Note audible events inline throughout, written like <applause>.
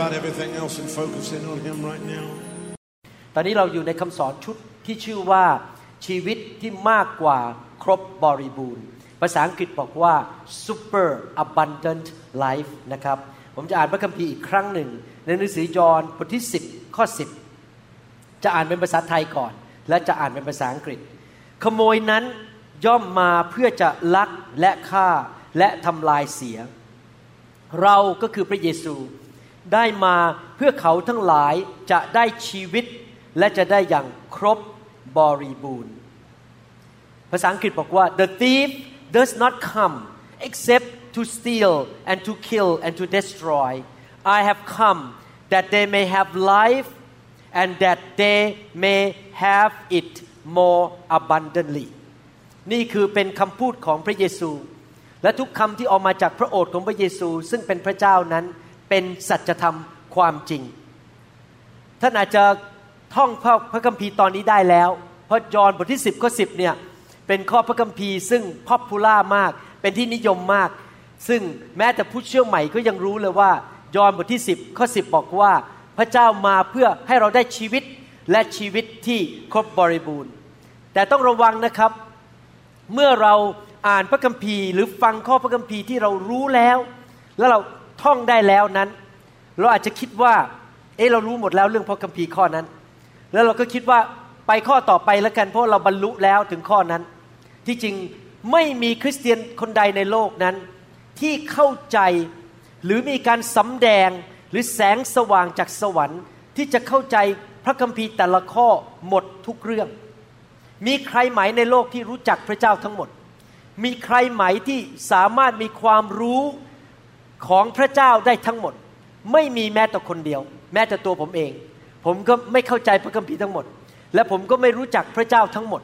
about everything else and focus in on Him right now. ตอนนี้เราอยู่ในคำสอนชุดที่ชื่อว่าชีวิตที่มากกว่าครบบริบูรณ์ ภาษาอังกฤษบอกว่า super abundant life นะครับ ผมจะอ่านพระคัมภีร์อีกครั้งหนึ่ง ในหนังสือยอห์นบทที่ 10 ข้อ 10 จะอ่านเป็นภาษาไทยก่อน และจะอ่านเป็นภาษาอังกฤษ ขโมยนั้นย่อมมาเพื่อจะลักและฆ่าและทำลายเสีย เราก็คือพระเยซู ได้มาเพื่อเขาทั้งหลายจะได้ชีวิต และจะได้อย่างครบบริบูรณ์ภาษาอังกฤษบอกว่า the thief does not come except to steal and to kill and to destroy I have come that they may have life and that they may have it more abundantly นี่คือเป็นคำพูดของพระเยซู และทุกคำที่ออกมาจากพระโอษฐ์ของพระเยซู ซึ่งเป็นพระเจ้านั้น เป็นสัจธรรมความจริง ท่านอาจจะท่องพระพระคัมภีร์ตอนนี้ได้แล้ว เพราะยอห์นบทที่ 10ข้อ10เนี่ยเป็นข้อพระคัมภีร์ซึ่งพ o p พูล่ามาก เป็นที่นิยมมาก ซึ่งแม้แต่ผู้เชื่อใหม่ก็ยังรู้เลยว่า ยอห์นบทที่ 10ข้อ10 บอกว่า พระเจ้ามาเพื่อให้เราได้ชีวิตและชีวิตที่ครบบริบูรณ์ แต่ต้องระวังนะครับ เมื่อเราอ่านพระคัมภีร์ หรือฟังข้อพระคัมภีร์ที่เรารู้แล้ว แล้วเรา ท่องได้แล้วนั้น เราอาจจะคิดว่า เออเรารู้หมดแล้วเรื่องพระคัมภีร์ข้อนั้น แล้วเราก็คิดว่าไปข้อต่อไปแล้วกันเพราะเราบรรลุแล้วถึงข้อนั้น ที่จริงไม่มีคริสเตียนคนใดในโลกนั้น ที่เข้าใจหรือมีการสำแดงหรือแสงสว่างจากสวรรค์ ที่จะเข้าใจพระคัมภีร์แต่ละข้อหมดทุกเรื่อง มีใครไหมในโลกที่รู้จักพระเจ้าทั้งหมด มีใครไหมที่สามารถมีความรู้ ของพระเจ้าได้ทั้งหมด ไม่มีแม้แต่คนเดียว แม้แต่ตัวผมเอง ผมก็ไม่เข้าใจพระคัมภีร์ทั้งหมด และผมก็ไม่รู้จักพระเจ้าทั้งหมด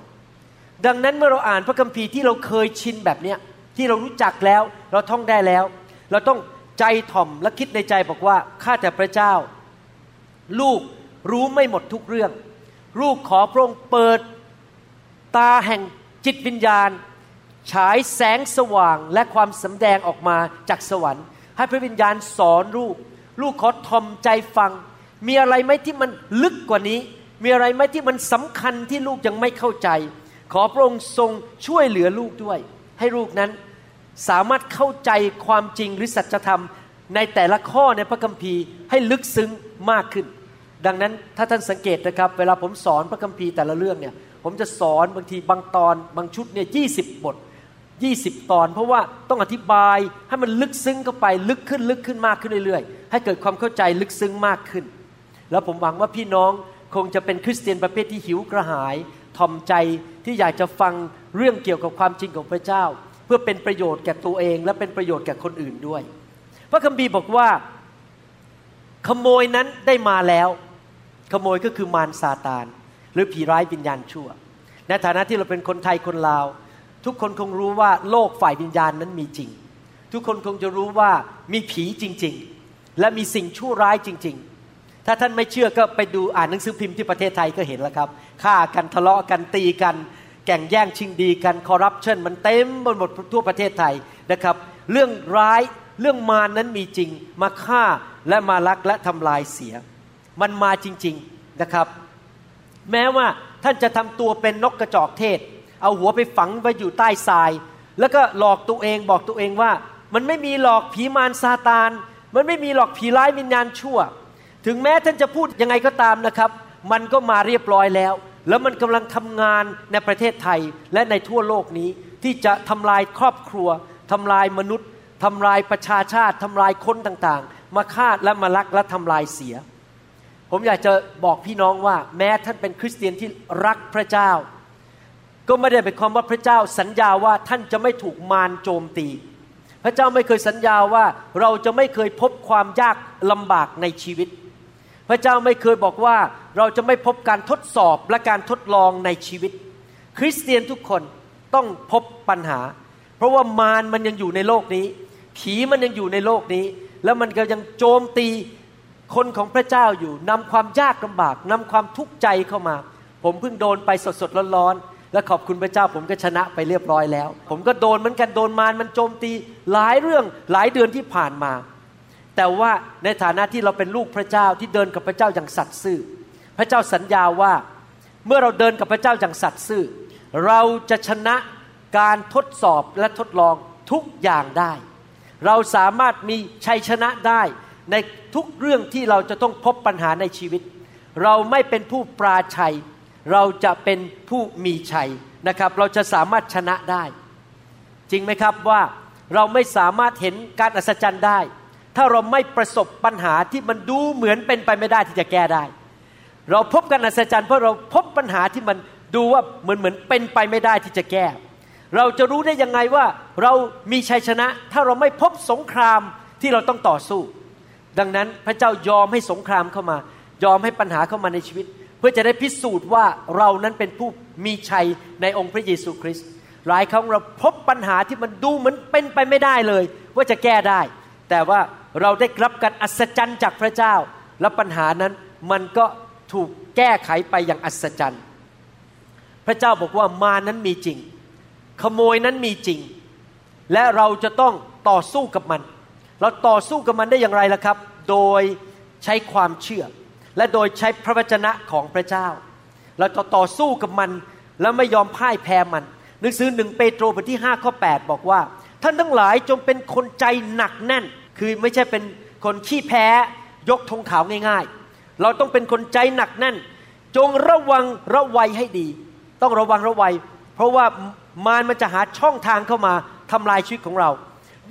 ดังนั้นเมื่อเราอ่านพระคัมภีร์ที่เราเคยชินแบบเนี้ยที่เรารู้จักแล้วเราท่องได้แล้ว เราต้องใจถ่อมและคิดในใจบอกว่าข้าแต่พระเจ้า ลูกรู้ไม่หมดทุกเรื่อง ลูกขอพระองค์เปิด ตาแห่งจิตวิญญาณ ฉายแสงสว่างและความสำแดงออกมาจากสวรรค์ ให้พระวิญญาณสอนลูก ลูกขอทอมใจฟัง มีอะไรไหมที่มันลึกกว่านี้ มีอะไรไหมที่มันสำคัญที่ลูกยังไม่เข้าใจ ขอพระองค์ทรงช่วยเหลือลูกด้วย ให้ลูกนั้นสามารถเข้าใจความจริงหรือสัจธรรม ในแต่ละข้อในพระคัมภีร์ให้ลึกซึ้งมากขึ้น ดังนั้นถ้าท่านสังเกตนะครับ เวลาผมสอนพระคัมภีร์แต่ละเรื่องเนี่ยผมจะสอนบางทีบางตอนบางชุดเนี่ยยีบท 20 ตอน เพราะว่าต้องอธิบายให้มันลึกซึ้งเข้าไปลึกขึ้นลึกขึ้นมากขึ้นเรื่อยๆ ให้เกิดความเข้าใจลึกซึ้งมากขึ้น แล้วผมหวังว่าพี่น้องคงจะเป็นคริสเตียนประเภทที่หิวกระหายทอมใจที่อยากจะฟังเรื่องเกี่ยวกับความจริงของพระเจ้า เพื่อเป็นประโยชน์แก่ตัวเอง และเป็นประโยชน์แก่คนอื่นด้วย พระคัมภีร์บอกว่า ขโมยนั้นได้มาแล้ว ขโมยก็คือมารซาตาน หรือผีร้ายวิญญาณชั่ว ในฐานะที่เราเป็นคนไทยคนลาว ทุกคนคงรู้ว่าโลกฝ่ายวิญญาณนั้นมีจริง ทุกคนคงจะรู้ว่ามีผีจริง ๆ และมีสิ่งชั่วร้ายจริง ๆ ถ้าท่านไม่เชื่อก็ไปดูอ่านหนังสือพิมพ์ที่ประเทศไทยก็เห็นแล้วครับฆ่ากันทะเลาะกันตีกัน แก่งแย่งชิงดีกันคอร์รัปชันมันเต็มบนหมดทั่วประเทศไทยนะครับ เรื่องร้ายเรื่องมารนั้นมีจริง มาฆ่าและมาลักและทำลายเสีย มันมาจริง ๆนะครับ แม้ว่าท่านจะทำตัวเป็นนกกระจอกเทศ เอาหัวไปฝังไว้อยู่ใต้ทราย แล้วก็หลอกตัวเองบอกตัวเองว่า มันไม่มีหลอกผีมารซาตาน มันไม่มีหลอกผีร้ายวิญญาณชั่ว ถึงแม้ท่านจะพูดยังไงก็ตามนะครับ มันก็มาเรียบร้อยแล้ว แล้วมันกำลังทำงานในประเทศไทยและในทั่วโลกนี้ที่จะทำลายครอบครัวทำลายมนุษย์ทำลายประชาชาติทำลายคนต่างๆ มาฆ่าและมาลักและทำลายเสีย ผมอยากจะบอกพี่น้องว่า แม้ท่านเป็นคริสเตียนที่รักพระเจ้า ก็ไม่ได้เป็นความว่าพระเจ้าสัญญาว่าท่านจะไม่ถูกมารโจมตี พระเจ้าไม่เคยสัญญาว่าเราจะไม่เคยพบความยากลำบากในชีวิต พระเจ้าไม่เคยบอกว่าเราจะไม่พบการทดสอบและการทดลองในชีวิต คริสเตียนทุกคนต้องพบปัญหา เพราะว่ามารมันยังอยู่ในโลกนี้ ผีมันยังอยู่ในโลกนี้ แล้วมันก็ยังโจมตีคนของพระเจ้าอยู่นำความยากลำบากนำความทุกข์ใจเข้ามา ผมเพิ่งโดนไปสดๆร้อนๆ และขอบคุณพระเจ้าผมก็ชนะไปเรียบร้อยแล้ว ผมก็โดนเหมือนกันโดนมารมันโจมตีหลายเรื่องหลายเดือนที่ผ่านมา แต่ว่าในฐานะที่เราเป็นลูกพระเจ้าที่เดินกับพระเจ้าอย่างสัตย์ซื่อ พระเจ้าสัญญาว่าเมื่อเราเดินกับพระเจ้าอย่างสัตย์ซื่อ เราจะชนะการทดสอบและทดลองทุกอย่างได้ เราสามารถมีชัยชนะได้ในทุกเรื่องที่เราจะต้องพบปัญหาในชีวิต เราไม่เป็นผู้ปราชัย เราจะเป็นผู้มีชัยนะครับ เราจะสามารถชนะได้ จริงไหมครับว่าเราไม่สามารถเห็นการอัศจรรย์ได้ ถ้าเราไม่ประสบปัญหาที่มันดูเหมือนเป็นไปไม่ได้ที่จะแก้ได้ เราพบการอัศจรรย์เพราะเราพบปัญหาที่มันดูว่าเหมือนเหมือนเป็นไปไม่ได้ที่จะแก้ เราจะรู้ได้ยังไงว่าเรามีชัยชนะ ถ้าเราไม่พบสงครามที่เราต้องต่อสู้ ดังนั้นพระเจ้ายอมให้สงครามเข้ามายอมให้ปัญหาเข้ามาในชีวิต พื่อจะได้พิสูจน์ว่าเรานั้นเป็นผู้มีชัยในองค์พระเยซูคริสต์หลายครั้งเราพบปัญหาที่มันดูเหมือนเป็นไปไม่ได้เลย ว่าจะแก้ได้ แต่ว่าเราได้รับการอัศจรรย์จากพระเจ้า และปัญหานั้นมันก็ถูกแก้ไขไปอย่างอัศจรรย์ พระเจ้าบอกว่ามานั้นมีจริง ขโมยนั้นมีจริง และเราจะต้องต่อสู้กับมัน เราต่อสู้กับมันได้อย่างไรล่ะครับ โดยใช้ความเชื่อ และโดยใช้พระวจนะของพระเจ้า เราจะต่อสู้กับมันแล้วไม่ยอมพ่ายแพ้มัน หนังสือหนึ่งเปโตรบทที่5ข้อ8บอกว่า ท่านทั้งหลายจงเป็นคนใจหนักแน่น คือไม่ใช่เป็นคนขี้แพ้ยกธงขาวง่ายๆ เราต้องเป็นคนใจหนักแน่น จงระวังระวัยให้ดี ต้องระวังระวัย เพราะว่ามารมันจะหาช่องทางเข้ามาทำลายชีวิตของเรา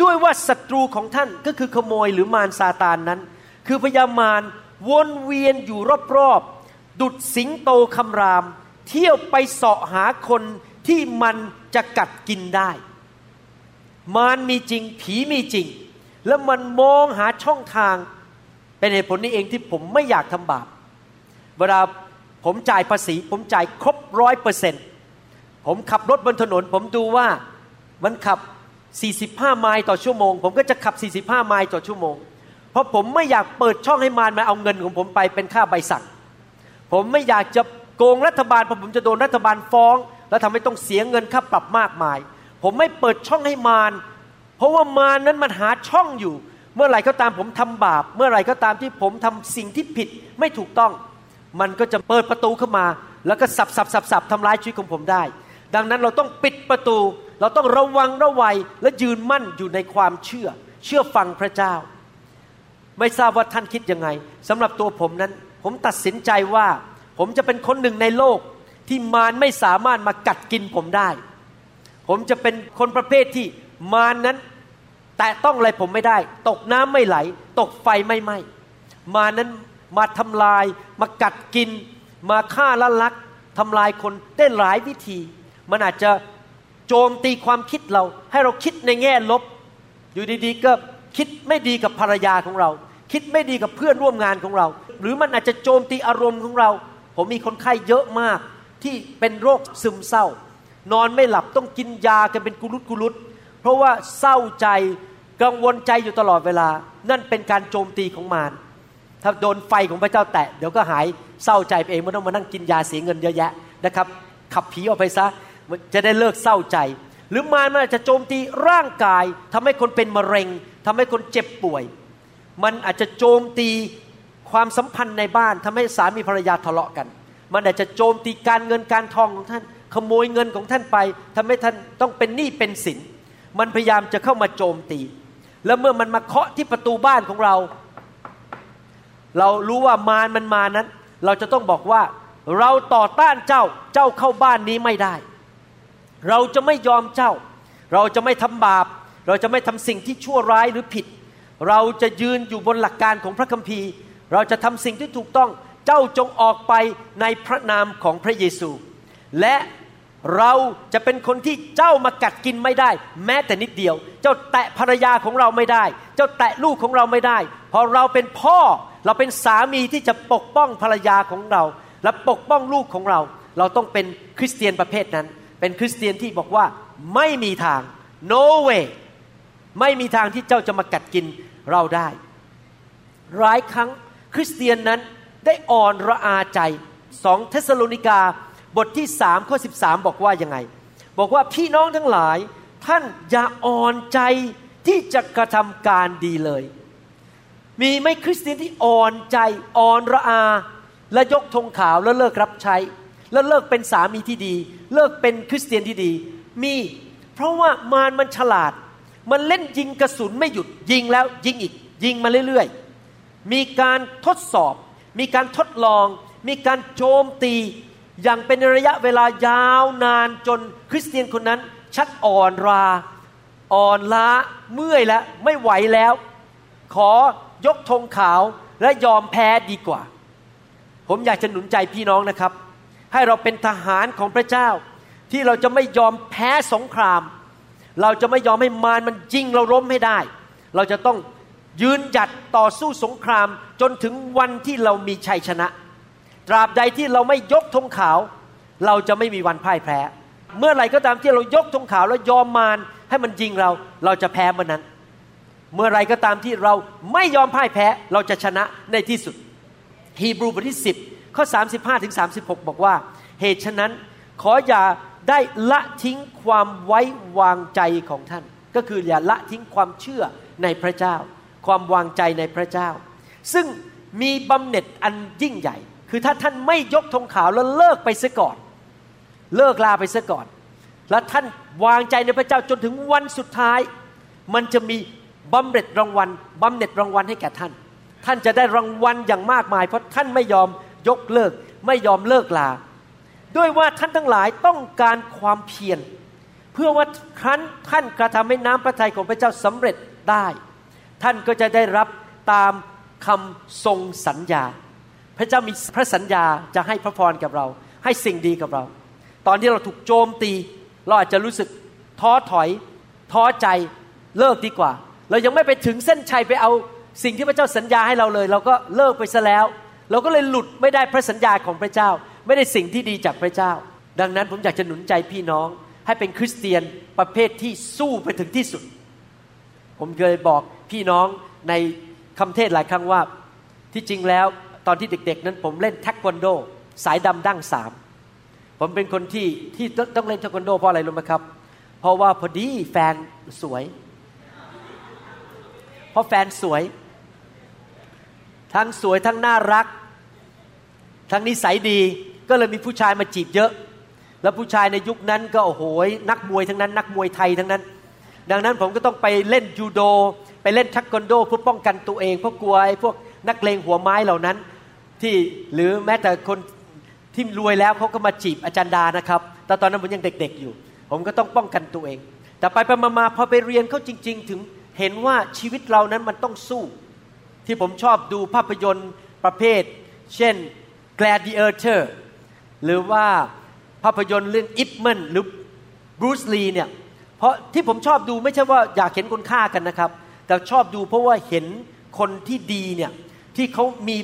ด้วยว่าศัตรูของท่านก็คือขโมยหรือมารซาตานนั้น คือพยามาร วนเวียนอยู่รอบๆ ดุดสิงโตคำราม เที่ยวไปเสาะหาคนที่มันจะกัดกินได้ มารมีจริง ผีมีจริง แล้วมันมองหาช่องทาง เป็นเหตุผลนี้เองที่ผมไม่อยากทำบาป เวลาผมจ่ายภาษี ผมจ่ายครบร้อยเปอร์เซ็นต์ผมขับรถบนถนน ผมดูว่ามันขับ 45 ไมล์ต่อชั่วโมง ผมก็จะขับ 45 ไมล์ต่อชั่วโมง เพราะผมไม่อยากเปิดช่องให้มารมาเอาเงินของผมไปเป็นค่าใบสั่ง ผมไม่อยากจะโกงรัฐบาลเพราะผมจะโดนรัฐบาลฟ้อง แล้วทำให้ต้องเสียเงินค่าปรับมากมาย ผมไม่เปิดช่องให้มารเพราะว่ามารนั้นมันหาช่องอยู่ เมื่อไหร่ก็ตามผมทำบาป เมื่อไหร่ก็ตามที่ผมทำสิ่งที่ผิดไม่ถูกต้อง มันก็จะเปิดประตูเข้ามา แล้วก็สับสับสับสับทำร้ายชีวิตของผมได้ ดังนั้นเราต้องปิดประตู เราต้องระวังระวัยและยืนมั่นอยู่ในความเชื่อ เชื่อฟังพระเจ้า ไม่ทราบว่าท่านคิดยังไงสำหรับตัวผมนั้น ผมตัดสินใจว่า ผมจะเป็นคนหนึ่งในโลกที่มารไม่สามารถมากัดกินผมได้ ผมจะเป็นคนประเภทที่มารนั้น แต่ต้องอะไรผมไม่ได้ ตกน้ำไม่ไหล ตกไฟไม่ไหม้มานั้นมาทำลาย มากัดกิน มาฆ่าละลักทำลายคนได้หลายวิธี มันอาจจะโจมตีความคิดเรา ให้เราคิดในแง่ลบ อยู่ดีๆก็ คิดไม่ดีกับภรรยาของเรา คิดไม่ดีกับเพื่อนร่วมงานของเรา หรือมันอาจจะโจมตีอารมณ์ของเรา ผมมีคนไข้เยอะมากที่เป็นโรคซึมเศร้า นอนไม่หลับต้องกินยากันเป็นกุลุดกุลุดเพราะว่าเศร้าใจกังวลใจอยู่ตลอดเวลา นั่นเป็นการโจมตีของมารถ้าโดนไฟของพระเจ้าแตะเดี๋ยวก็หายเศร้าใจไปเองไม่ต้องมานั่งกินยาเสียเงินเยอะแยะนะครับขับผีออกไปซะจะได้เลิกเศร้าใจ หรือมารมันอาจจะโจมตีร่างกายทำให้คนเป็นมะเร็ง ทำให้คนเจ็บป่วย มันอาจจะโจมตีความสัมพันธ์ในบ้านทำให้สามีภรรยาทะเลาะกัน มันอาจจะโจมตีการเงินการทองของท่าน ขโมยเงินของท่านไปทำให้ท่านต้องเป็นหนี้เป็นสิน มันพยายามจะเข้ามาโจมตี แล้วเมื่อมันมาเคาะที่ประตูบ้านของเรา เรารู้ว่ามารมันมานั้น เราจะต้องบอกว่าเราต่อต้านเจ้า เจ้าเข้าบ้านนี้ไม่ได้ เราจะไม่ยอมเจ้า เราจะไม่ทำบาป เราจะไม่ทำสิ่งที่ชั่วร้ายหรือผิด เราจะยืนอยู่บนหลักการของพระคัมภีร์ เราจะทำสิ่งที่ถูกต้อง เจ้าจงออกไปในพระนามของพระเยซู และเราจะเป็นคนที่เจ้ามากัดกินไม่ได้ แม้แต่นิดเดียว เจ้าแตะภรรยาของเราไม่ได้ เจ้าแตะลูกของเราไม่ได้พราะเราเป็นพ่อเราเป็นสามีที่จะปกป้องภรรยาของเรา และปกป้องลูกของเรา เราต้องเป็นคริสเตียนประเภทนั้น เป็นคริสเตียนที่บอกว่าไม่มีทาง no way ไม่มีทางที่เจ้าจะมากัดกินเราได้ หลายครั้งคริสเตียนนั้นได้อ่อนระอาใจสองเทสโลนิกาบทที่สามข้อสิบาบอกว่ายังไง บอกว่าพี่น้องทั้งหลายท่านอย่าอ่อนใจที่จะกระทำการดีเลย มีไหมคริสเตียนที่อ่อนใจอ่อนระอา และยกธงขาวแล้วเลิกรับใช้ แล้วเลิกเป็นสามีที่ดี เลิกเป็นคริสเตียนที่ดี มี เพราะว่ามารมันฉลาด มันเล่นยิงกระสุนไม่หยุดยิงแล้วยิงอีก ยิงมาเรื่อยๆ มีการทดสอบ มีการทดลอง มีการโจมตี อย่างเป็นระยะเวลายาวนานจนคริสเตียนคนนั้น ชักอ่อนรา อ่อนล้าเมื่อยแล้วไม่ไหวแล้ว ขอยกธงขาวและยอมแพ้ดีกว่า ผมอยากจะหนุนใจพี่น้องนะครับ ให้เราเป็นทหารของพระเจ้า ที่เราจะไม่ยอมแพ้สงคราม เราจะไม่ยอมให้มารมันยิงเราล้มให้ได้ เราจะต้องยืนหยัดต่อสู้สงครามจนถึงวันที่เรามีชัยชนะ ตราบใดที่เราไม่ยกธงขาว เราจะไม่มีวันพ่ายแพ้ เมื่อไหร่ก็ตามที่เรายกธงขาวแล้วยอมมารให้มันยิงเรา เราจะแพ้เมื่อนั้น เมื่อไรก็ตามที่เราไม่ยอมพ่ายแพ้เราจะชนะในที่สุด ฮีบรูบทที่ 10 ข้อ 35ถึง36 บอกว่า เหตุฉะนั้นขออย่า ได้ละทิ้งความไว้วางใจของท่าน ก็คืออย่าละทิ้งความเชื่อในพระเจ้า ความวางใจในพระเจ้า ซึ่งมีบำเหน็จอันยิ่งใหญ่ คือถ้าท่านไม่ยกธงขาวแล้วเลิกไปซะก่อน เลิกลาไปซะก่อน แล้วท่านวางใจในพระเจ้าจนถึงวันสุดท้าย มันจะมีบำเหน็จรางวัลบำเหน็จรางวัลให้แก่ท่าน ท่านจะได้รางวัลอย่างมากมาย เพราะท่านไม่ยอมยกเลิกไม่ยอมเลิกลา ด้วยว่าท่านทั้งหลายต้องการความเพียรเพื่อว่าครั้นท่านกระทำให้น้ำพระทัยของพระเจ้าสำเร็จได้ ท่านก็จะได้รับตามคำทรงสัญญา พระเจ้ามีพระสัญญาจะให้พระพรกับเรา ให้สิ่งดีกับเรา ตอนที่เราถูกโจมตี เราอาจจะรู้สึกท้อถอย ท้อใจเลิกดีกว่า เรายังไม่ไปถึงเส้นชัยไปเอาสิ่งที่พระเจ้าสัญญาให้เราเลย เราก็เลิกไปซะแล้ว เราก็เลยหลุดไม่ได้พระสัญญาของพระเจ้า ไม่ได้สิ่งที่ดีจากพระเจ้า ดังนั้นผมอยากจะหนุนใจพี่น้อง ให้เป็นคริสเตียนประเภทที่สู้ไปถึงที่สุด ผมเคยบอกพี่น้องในคำเทศหลายครั้งว่า ที่จริงแล้วตอนที่เด็ก ๆ นั้นผมเล่นเทควันโด สายดำดั้งสามผมเป็นคนที่ที่ต้องเล่นเทควันโดเพราะอะไรรู้ไหมครับ เพราะว่าพอดีแฟนสวย เพราะแฟนสวย ทั้งสวยทั้งน่ารัก ทั้งนิสัยดี ก็เลยมีผู้ชายมาจีบเยอะ แล้วผู้ชายในยุคนั้นก็โอ้โหนักมวยทั้งนั้น นักมวยไทยทั้งนั้น ดังนั้นผมก็ต้องไปเล่นยูโด ไปเล่นทักกอนโดเพื่อป้องกันตัวเองเพราะกลัวไอ้พวกนักเลงหัวไม้เหล่านั้นที่หรือแม้แต่คนที่รวยแล้วเขาก็มาจีบอาจารย์ดานะครับ แต่ตอนนั้นผมยังเด็กๆอยู่ ผมก็ต้องป้องกันตัวเอง แต่ไปไปมาพอไปเรียนเขาจริง ๆ ถึงเห็นว่าชีวิตเรานั้นมันต้องสู้ ที่ผมชอบดูภาพยนตร์ประเภท เช่น Gladiator หรือว่าภาพยนตร์เรื่องอิปเมนหรือบรูซลีเนี่ยเพราะที่ผมชอบดูไม่ใช่ว่าอยากเห็นคนฆ่ากันนะครับ แต่ชอบดูเพราะว่าเห็นคนที่ดีเนี่ยที่เขามี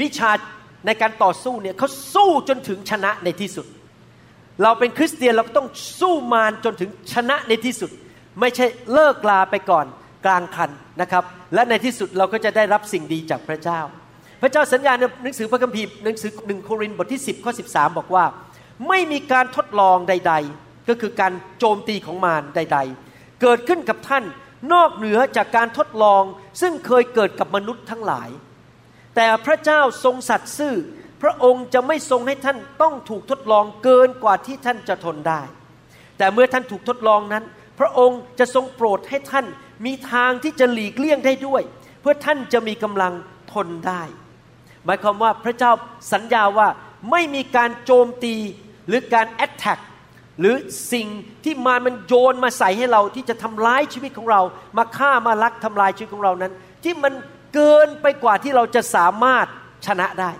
วิชาในการต่อสู้เนี่ยเขาสู้จนถึงชนะในที่สุด เราเป็นคริสเตียนเราก็ต้องสู้มารจนถึงชนะในที่สุด ไม่ใช่เลิกลาไปก่อนกลางคันนะครับ และในที่สุดเราก็จะได้รับสิ่งดีจากพระเจ้า พระเจ้าสัญญาในหนังสือพระคัมภีร์หนังสือหนึ่งโครินธ์บทที่ 10 ข้อ 13 บอกว่า ไม่มีการทดลองใด ๆ ก็คือการโจมตีของมารใด ๆ เกิดขึ้นกับท่านนอกเหนือจากการทดลองซึ่งเคยเกิดกับมนุษย์ทั้งหลาย แต่พระเจ้าทรงสัตย์ซื่อ พระองค์จะไม่ทรงให้ท่านต้องถูกทดลองเกินกว่าที่ท่านจะทนได้ แต่เมื่อท่านถูกทดลองนั้น พระองค์จะทรงโปรดให้ท่านมีทางที่จะหลีกเลี่ยงได้ด้วย เพื่อท่านจะมีกำลังทนได้ หมายความว่าพระเจ้าสัญญาว่าไม่มีการโจมตีหรือการแอตแทกหรือสิ่งที่มารมันโยนมาใส่ให้เราที่จะทำร้ายชีวิตของเรา มาฆ่ามาลักทำลายชีวิตของเรานั้น ที่มันเกินไปกว่าที่เราจะสามารถชนะได้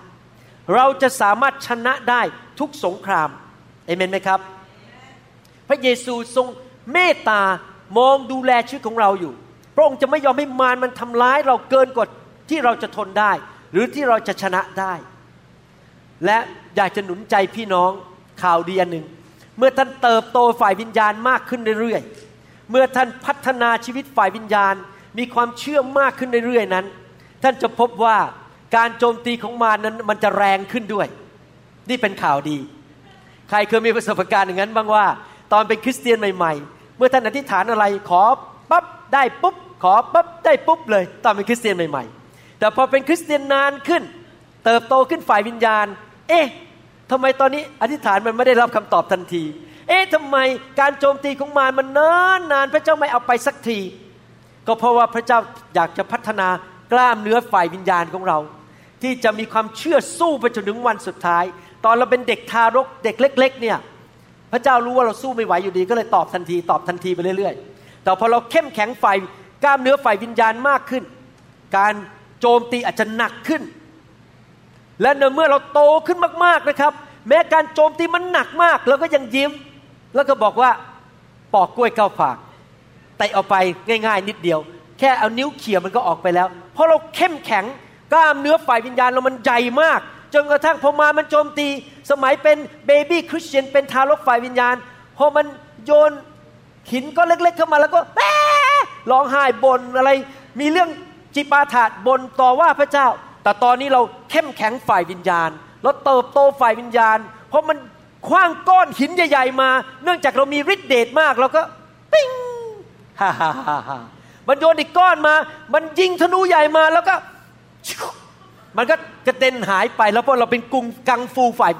เราจะสามารถชนะได้ทุกสงครามเอเมนไหมครับ พระเยซูทรงเมตตามองดูแลชีวิตของเราอยู่ พระองค์จะไม่ยอมให้มารมันทำร้ายเราเกินกว่าที่เราจะทนได้ หรือที่เราจะชนะได้ และอยากจะหนุนใจพี่น้องข่าวดีอันหนึ่ง เมื่อท่านเติบโตฝ่ายวิญญาณมากขึ้นเรื่อยๆ เมื่อท่านพัฒนาชีวิตฝ่ายวิญญาณ มีความเชื่อมากขึ้นเรื่อยๆนั้น ท่านจะพบว่าการโจมตีของมารนั้นมันจะแรงขึ้นด้วย นี่เป็นข่าวดี ใครเคยมีประสบการณ์อย่างนั้นบ้างว่า ตอนเป็นคริสเตียนใหม่ ๆ เมื่อท่านอธิษฐานอะไรขอปั๊บได้ปุ๊บขอปั๊บได้ปุ๊บเลย ตอนเป็นคริสเตียนใหม่ๆ แต่พอเป็นคริสเตียนนานขึ้น เติบโตขึ้นฝ่ายวิญญาณ เอ๊ะทำไมตอนนี้อธิษฐานมันไม่ได้รับคำตอบทันที เอ๊ะทำไมการโจมตีของมารมันนานนานพระเจ้าไม่เอาไปสักที ก็เพราะว่าพระเจ้าอยากจะพัฒนากล้ามเนื้อฝ่ายวิญญาณของเรา ที่จะมีความเชื่อสู้ไปจนถึงวันสุดท้าย ตอนเราเป็นเด็กทารกเด็กเล็ก ๆ เนี่ยพระเจ้ารู้ว่าเราสู้ไม่ไหวอยู่ดีก็เลยตอบทันที ตอบทันทีไปเรื่อย ๆ แต่พอเราเข้มแข็งฝ่ายกล้ามเนื้อฝ่ายวิญญาณมากขึ้น การ โจมตีอาจจะหนักขึ้น และในเมื่อเราโตขึ้นมากๆนะครับ แม้การโจมตีมันหนักมากเราก็ยังยิ้ม แล้วก็บอกว่าปอกกล้วยเก้าฝากไต่เอาไปง่าย ๆ นิดเดียว แค่เอานิ้วเขี่ยมันก็ออกไปแล้ว เพราะเราเข้มแข็งกล้ามเนื้อฝ่ายวิญญาณเรามันใหญ่มาก จนกระทั่งพอมามันโจมตี สมัยเป็นเบบี้คริสเตียนเป็นทารกฝ่ายวิญญาณพอมันโยนหินก็เล็กๆเข้ามาแล้วก็ร้องไห้บ่นอะไร มีเรื่อง จิปาถาบนต่อว่าพระเจ้า แต่ตอนนี้เราเข้มแข็งฝ่ายวิญญาณ เราเติบโตฝ่ายวิญญาณ เพราะมันคว้างก้อนหินใหญ่ๆมา เนื่องจากเรามีฤทธิ์เดชมากเราก็ปิ้งฮ่าฮ่าฮ่าฮ่ามันโยนอีกก้อนมา มันยิงธนูใหญ่มาแล้วก็ มันก็กระเด็นหายไปแล้วเพราะเราเป็นกุงกังฟูฝ่าย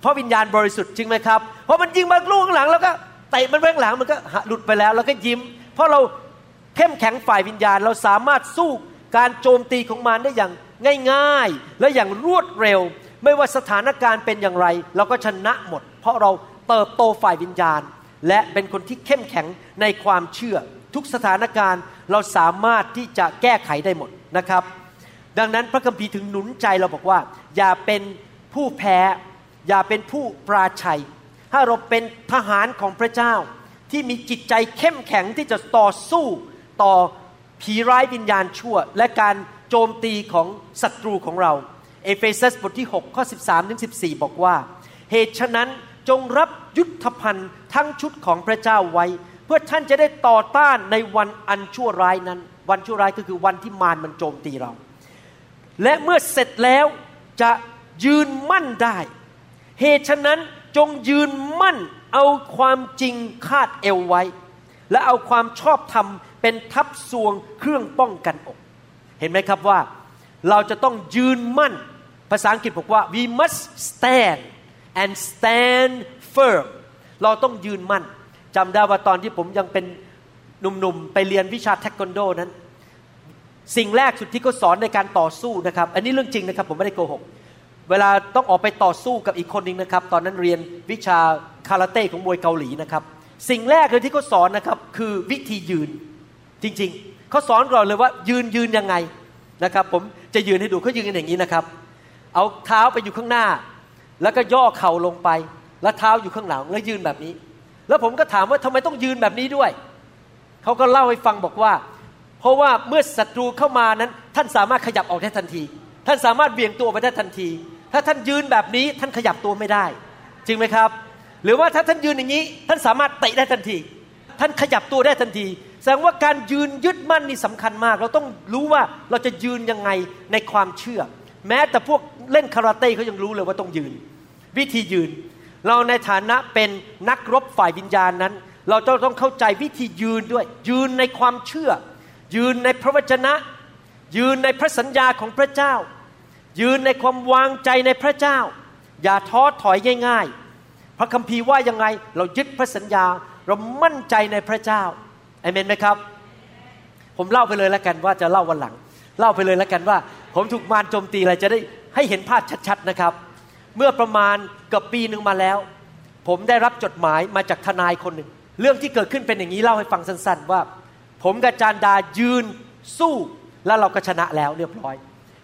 เพราะวิญญาณบริสุทธิ์จริงไหมครับ เพราะมันยิงมาลูกข้างหลังแล้วก็เตะมันไปข้างหลังมันก็หลุดไปแล้ว แล้วก็ยิ้ม เพราะเรา เข้มแข็งฝ่ายวิญญาณ เราสามารถสู้การโจมตีของมันได้อย่างง่ายๆ และอย่างรวดเร็ว ไม่ว่าสถานการณ์เป็นอย่างไร เราก็ชนะหมด เพราะเราเติบโตฝ่ายวิญญาณ และเป็นคนที่เข้มแข็งในความเชื่อ ทุกสถานการณ์เราสามารถที่จะแก้ไขได้หมดนะครับ ดังนั้นพระคัมภีร์ถึงหนุนใจเราบอกว่า อย่าเป็นผู้แพ้ อย่าเป็นผู้ปราชัย ถ้าเราเป็นทหารของพระเจ้าที่มีจิตใจเข้มแข็งที่จะต่อสู้ ต่อผีร้ายวิญญาณชั่ว และการโจมตีของศัตรูของเรา เอเฟซัสบทที่ 6 ข้อ 13 ถึง 14 บอกว่า เหตุฉะนั้นจงรับยุทธภัณฑ์ทั้งชุดของพระเจ้าไว้ เพื่อท่านจะได้ต่อต้านในวันอันชั่วร้ายนั้น วันชั่วร้ายก็คือวันที่มารมันโจมตีเรา และเมื่อเสร็จแล้วจะยืนมั่นได้ เหตุฉะนั้นจงยืนมั่นเอาความจริงคาดเอวไว้ และเอาความชอบธรรม เป็นทับซวงเครื่องป้องกันอก เห็นไหมครับว่าเราจะต้องยืนมั่น ภาษาอังกฤษบอกว่า we must stand and stand firm เราต้องยืนมั่นจำได้ว่าตอนที่ผมยังเป็นหนุ่มๆ ไปเรียนวิชาเทควันโดนั้น สิ่งแรกสุดที่เขาสอนในการต่อสู้นะครับ อันนี้เรื่องจริงนะครับ ผมไม่ได้โกหก เวลาต้องออกไปต่อสู้กับอีกคนหนึ่งนะครับ ตอนนั้นเรียนวิชาคาราเต้ของมวยเกาหลีนะครับ สิ่งแรกเลยที่เขาสอนนะครับคือวิธียืน จริงๆ เขาสอนก่อนเลยว่า ยืนยืนยังไงนะครับ ผมจะยืนให้ดูเขายืนกันอย่างนี้นะครับ เอาเท้าไปอยู่ข้างหน้า แล้วก็ย่อเข่าลงไป แล้วเท้าอยู่ข้างหลังแล้วยืนแบบนี้ แล้วผมก็ถามว่าทำไมต้องยืนแบบนี้ด้วย เขาก็เล่าให้ฟังบอกว่า เพราะว่าเมื่อศัตรูเข้ามานั้น ท่านสามารถขยับออกได้ทันที ท่านสามารถเบี่ยงตัวไปได้ทันที ถ้าท่านยืนแบบนี้ท่านขยับตัวไม่ได้ จริงไหมครับ หรือว่าถ้าท่านยืนอย่างนี้ ท่านสามารถเตะได้ทันที ท่านขยับตัวได้ทันที ดงว่าการยืนยึดมั่นนี่สำคัญมาก เราต้องรู้ว่าเราจะยืนยังไงในความเชื่อ แม้แต่พวกเล่นคาราเต้เขายังรู้เลยว่าต้องยืน วิธียืน เราในฐานะเป็นนักรบฝ่ายวิญญาณนั้น เราจะต้องเข้าใจวิธียืนด้วย ยืนในความเชื่อ ยืนในพระวจนะ ยืนในพระสัญญาของพระเจ้า ยืนในความวางใจในพระเจ้า อย่าท้อถอยง่าย ๆ พระคัมภีร์ว่ายังไงเรายึดพระสัญญาเรามั่นใจในพระเจ้า เอเมนไหมครับ ผมเล่าไปเลยแล้วกันว่าจะเล่าวันหลัง เล่าไปเลยแล้วกันว่า ผมถูกมารโจมตีอะไรจะได้ให้เห็นภาพชัดๆนะครับ เมื่อประมาณเกือบปีหนึ่งมาแล้ว ผมได้รับจดหมายมาจากทนายคนหนึ่งเรื่องที่เกิดขึ้นเป็นอย่างนี้เล่าให้ฟังสั้นๆว่า ผมกับจานดายืนสู้แล้วเราก็ชนะแล้วเรียบร้อย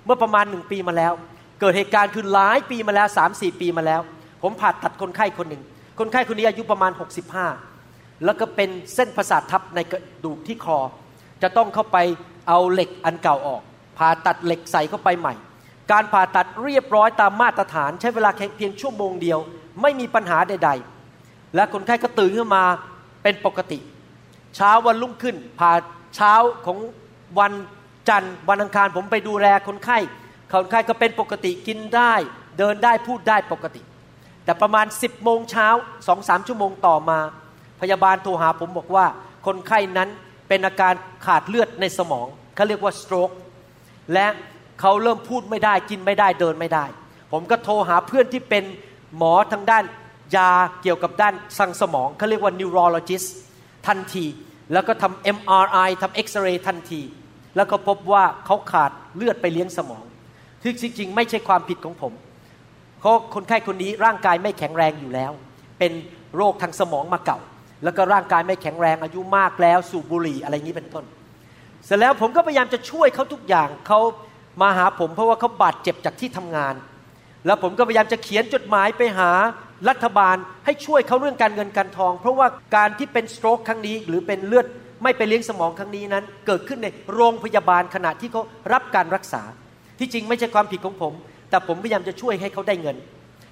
เมื่อประมาณหนึ่งปีมาแล้ว เกิดเหตุการณ์คือหลายปีมาแล้วสามสี่ปีมาแล้ว ผมผ่าตัดคนไข้คนหนึ่งคนไข้คนนี้อายุประมาณ 65 แล้วก็เป็นเส้นประสาททับในกระดูกที่คอ จะต้องเข้าไปเอาเหล็กอันเก่าออก ผ่าตัดเหล็กใส่เข้าไปใหม่ การผ่าตัดเรียบร้อยตามมาตรฐาน ใช้เวลาแค่เพียงชั่วโมงเดียว ไม่มีปัญหาใด ๆ และคนไข้ก็ตื่นขึ้นมาเป็นปกติ เช้าวันรุ่งขึ้น ผ่าเช้าของวันจันทร์วันอังคารผมไปดูแลคนไข้ คนไข้ก็เป็นปกติกินได้ เดินได้พูดได้ปกติ แต่ประมาณ 10โมงเช้าสองสามชั่วโมงต่อมา พยาบาลโทรหาผมบอกว่า คนไข้นั้นเป็นอาการขาดเลือดในสมองเขาเรียกว่าสโตรกและเขาเริ่มพูดไม่ได้กินไม่ได้เดินไม่ได้ ผมก็โทรหาเพื่อนที่เป็นหมอทางด้านยาเกี่ยวกับด้านสั่งสมองเขาเรียกว่า neurologist ทันที แล้วก็ทำ MRI ทำเอ็กซเรย์ทันที แล้วก็พบว่าเขาขาดเลือดไปเลี้ยงสมองที่จริงๆ ไม่ใช่ความผิดของผมเพราะคนไข้คนนี้ร่างกายไม่แข็งแรงอยู่แล้ว เป็นโรคทางสมองมาเก่า แล้วก็ร่างกายไม่แข็งแรงอายุมากแล้ว สูบบุหรี่อะไรงนี้เป็นต้น เสร็จแล้วผมก็พยายามจะช่วยเขาทุกอย่างเขามาหาผมเพราะว่าเขาบาดเจ็บจากที่ทำงาน แล้วผมก็พยายามจะเขียนจดหมายไปหารัฐบาลให้ช่วยเขาเรื่องการเงินการทอง เพราะว่าการที่เป็นสโตรกครั้งนี้ หรือเป็นเลือดไม่ไปเลี้ยงสมองครั้งนี้นั้น เกิดขึ้นในโรงพยาบาลขณะที่เขารับการรักษา ที่จริงไม่ใช่ความผิดของผม แต่ผมพยายามจะช่วยให้เขาได้เงิน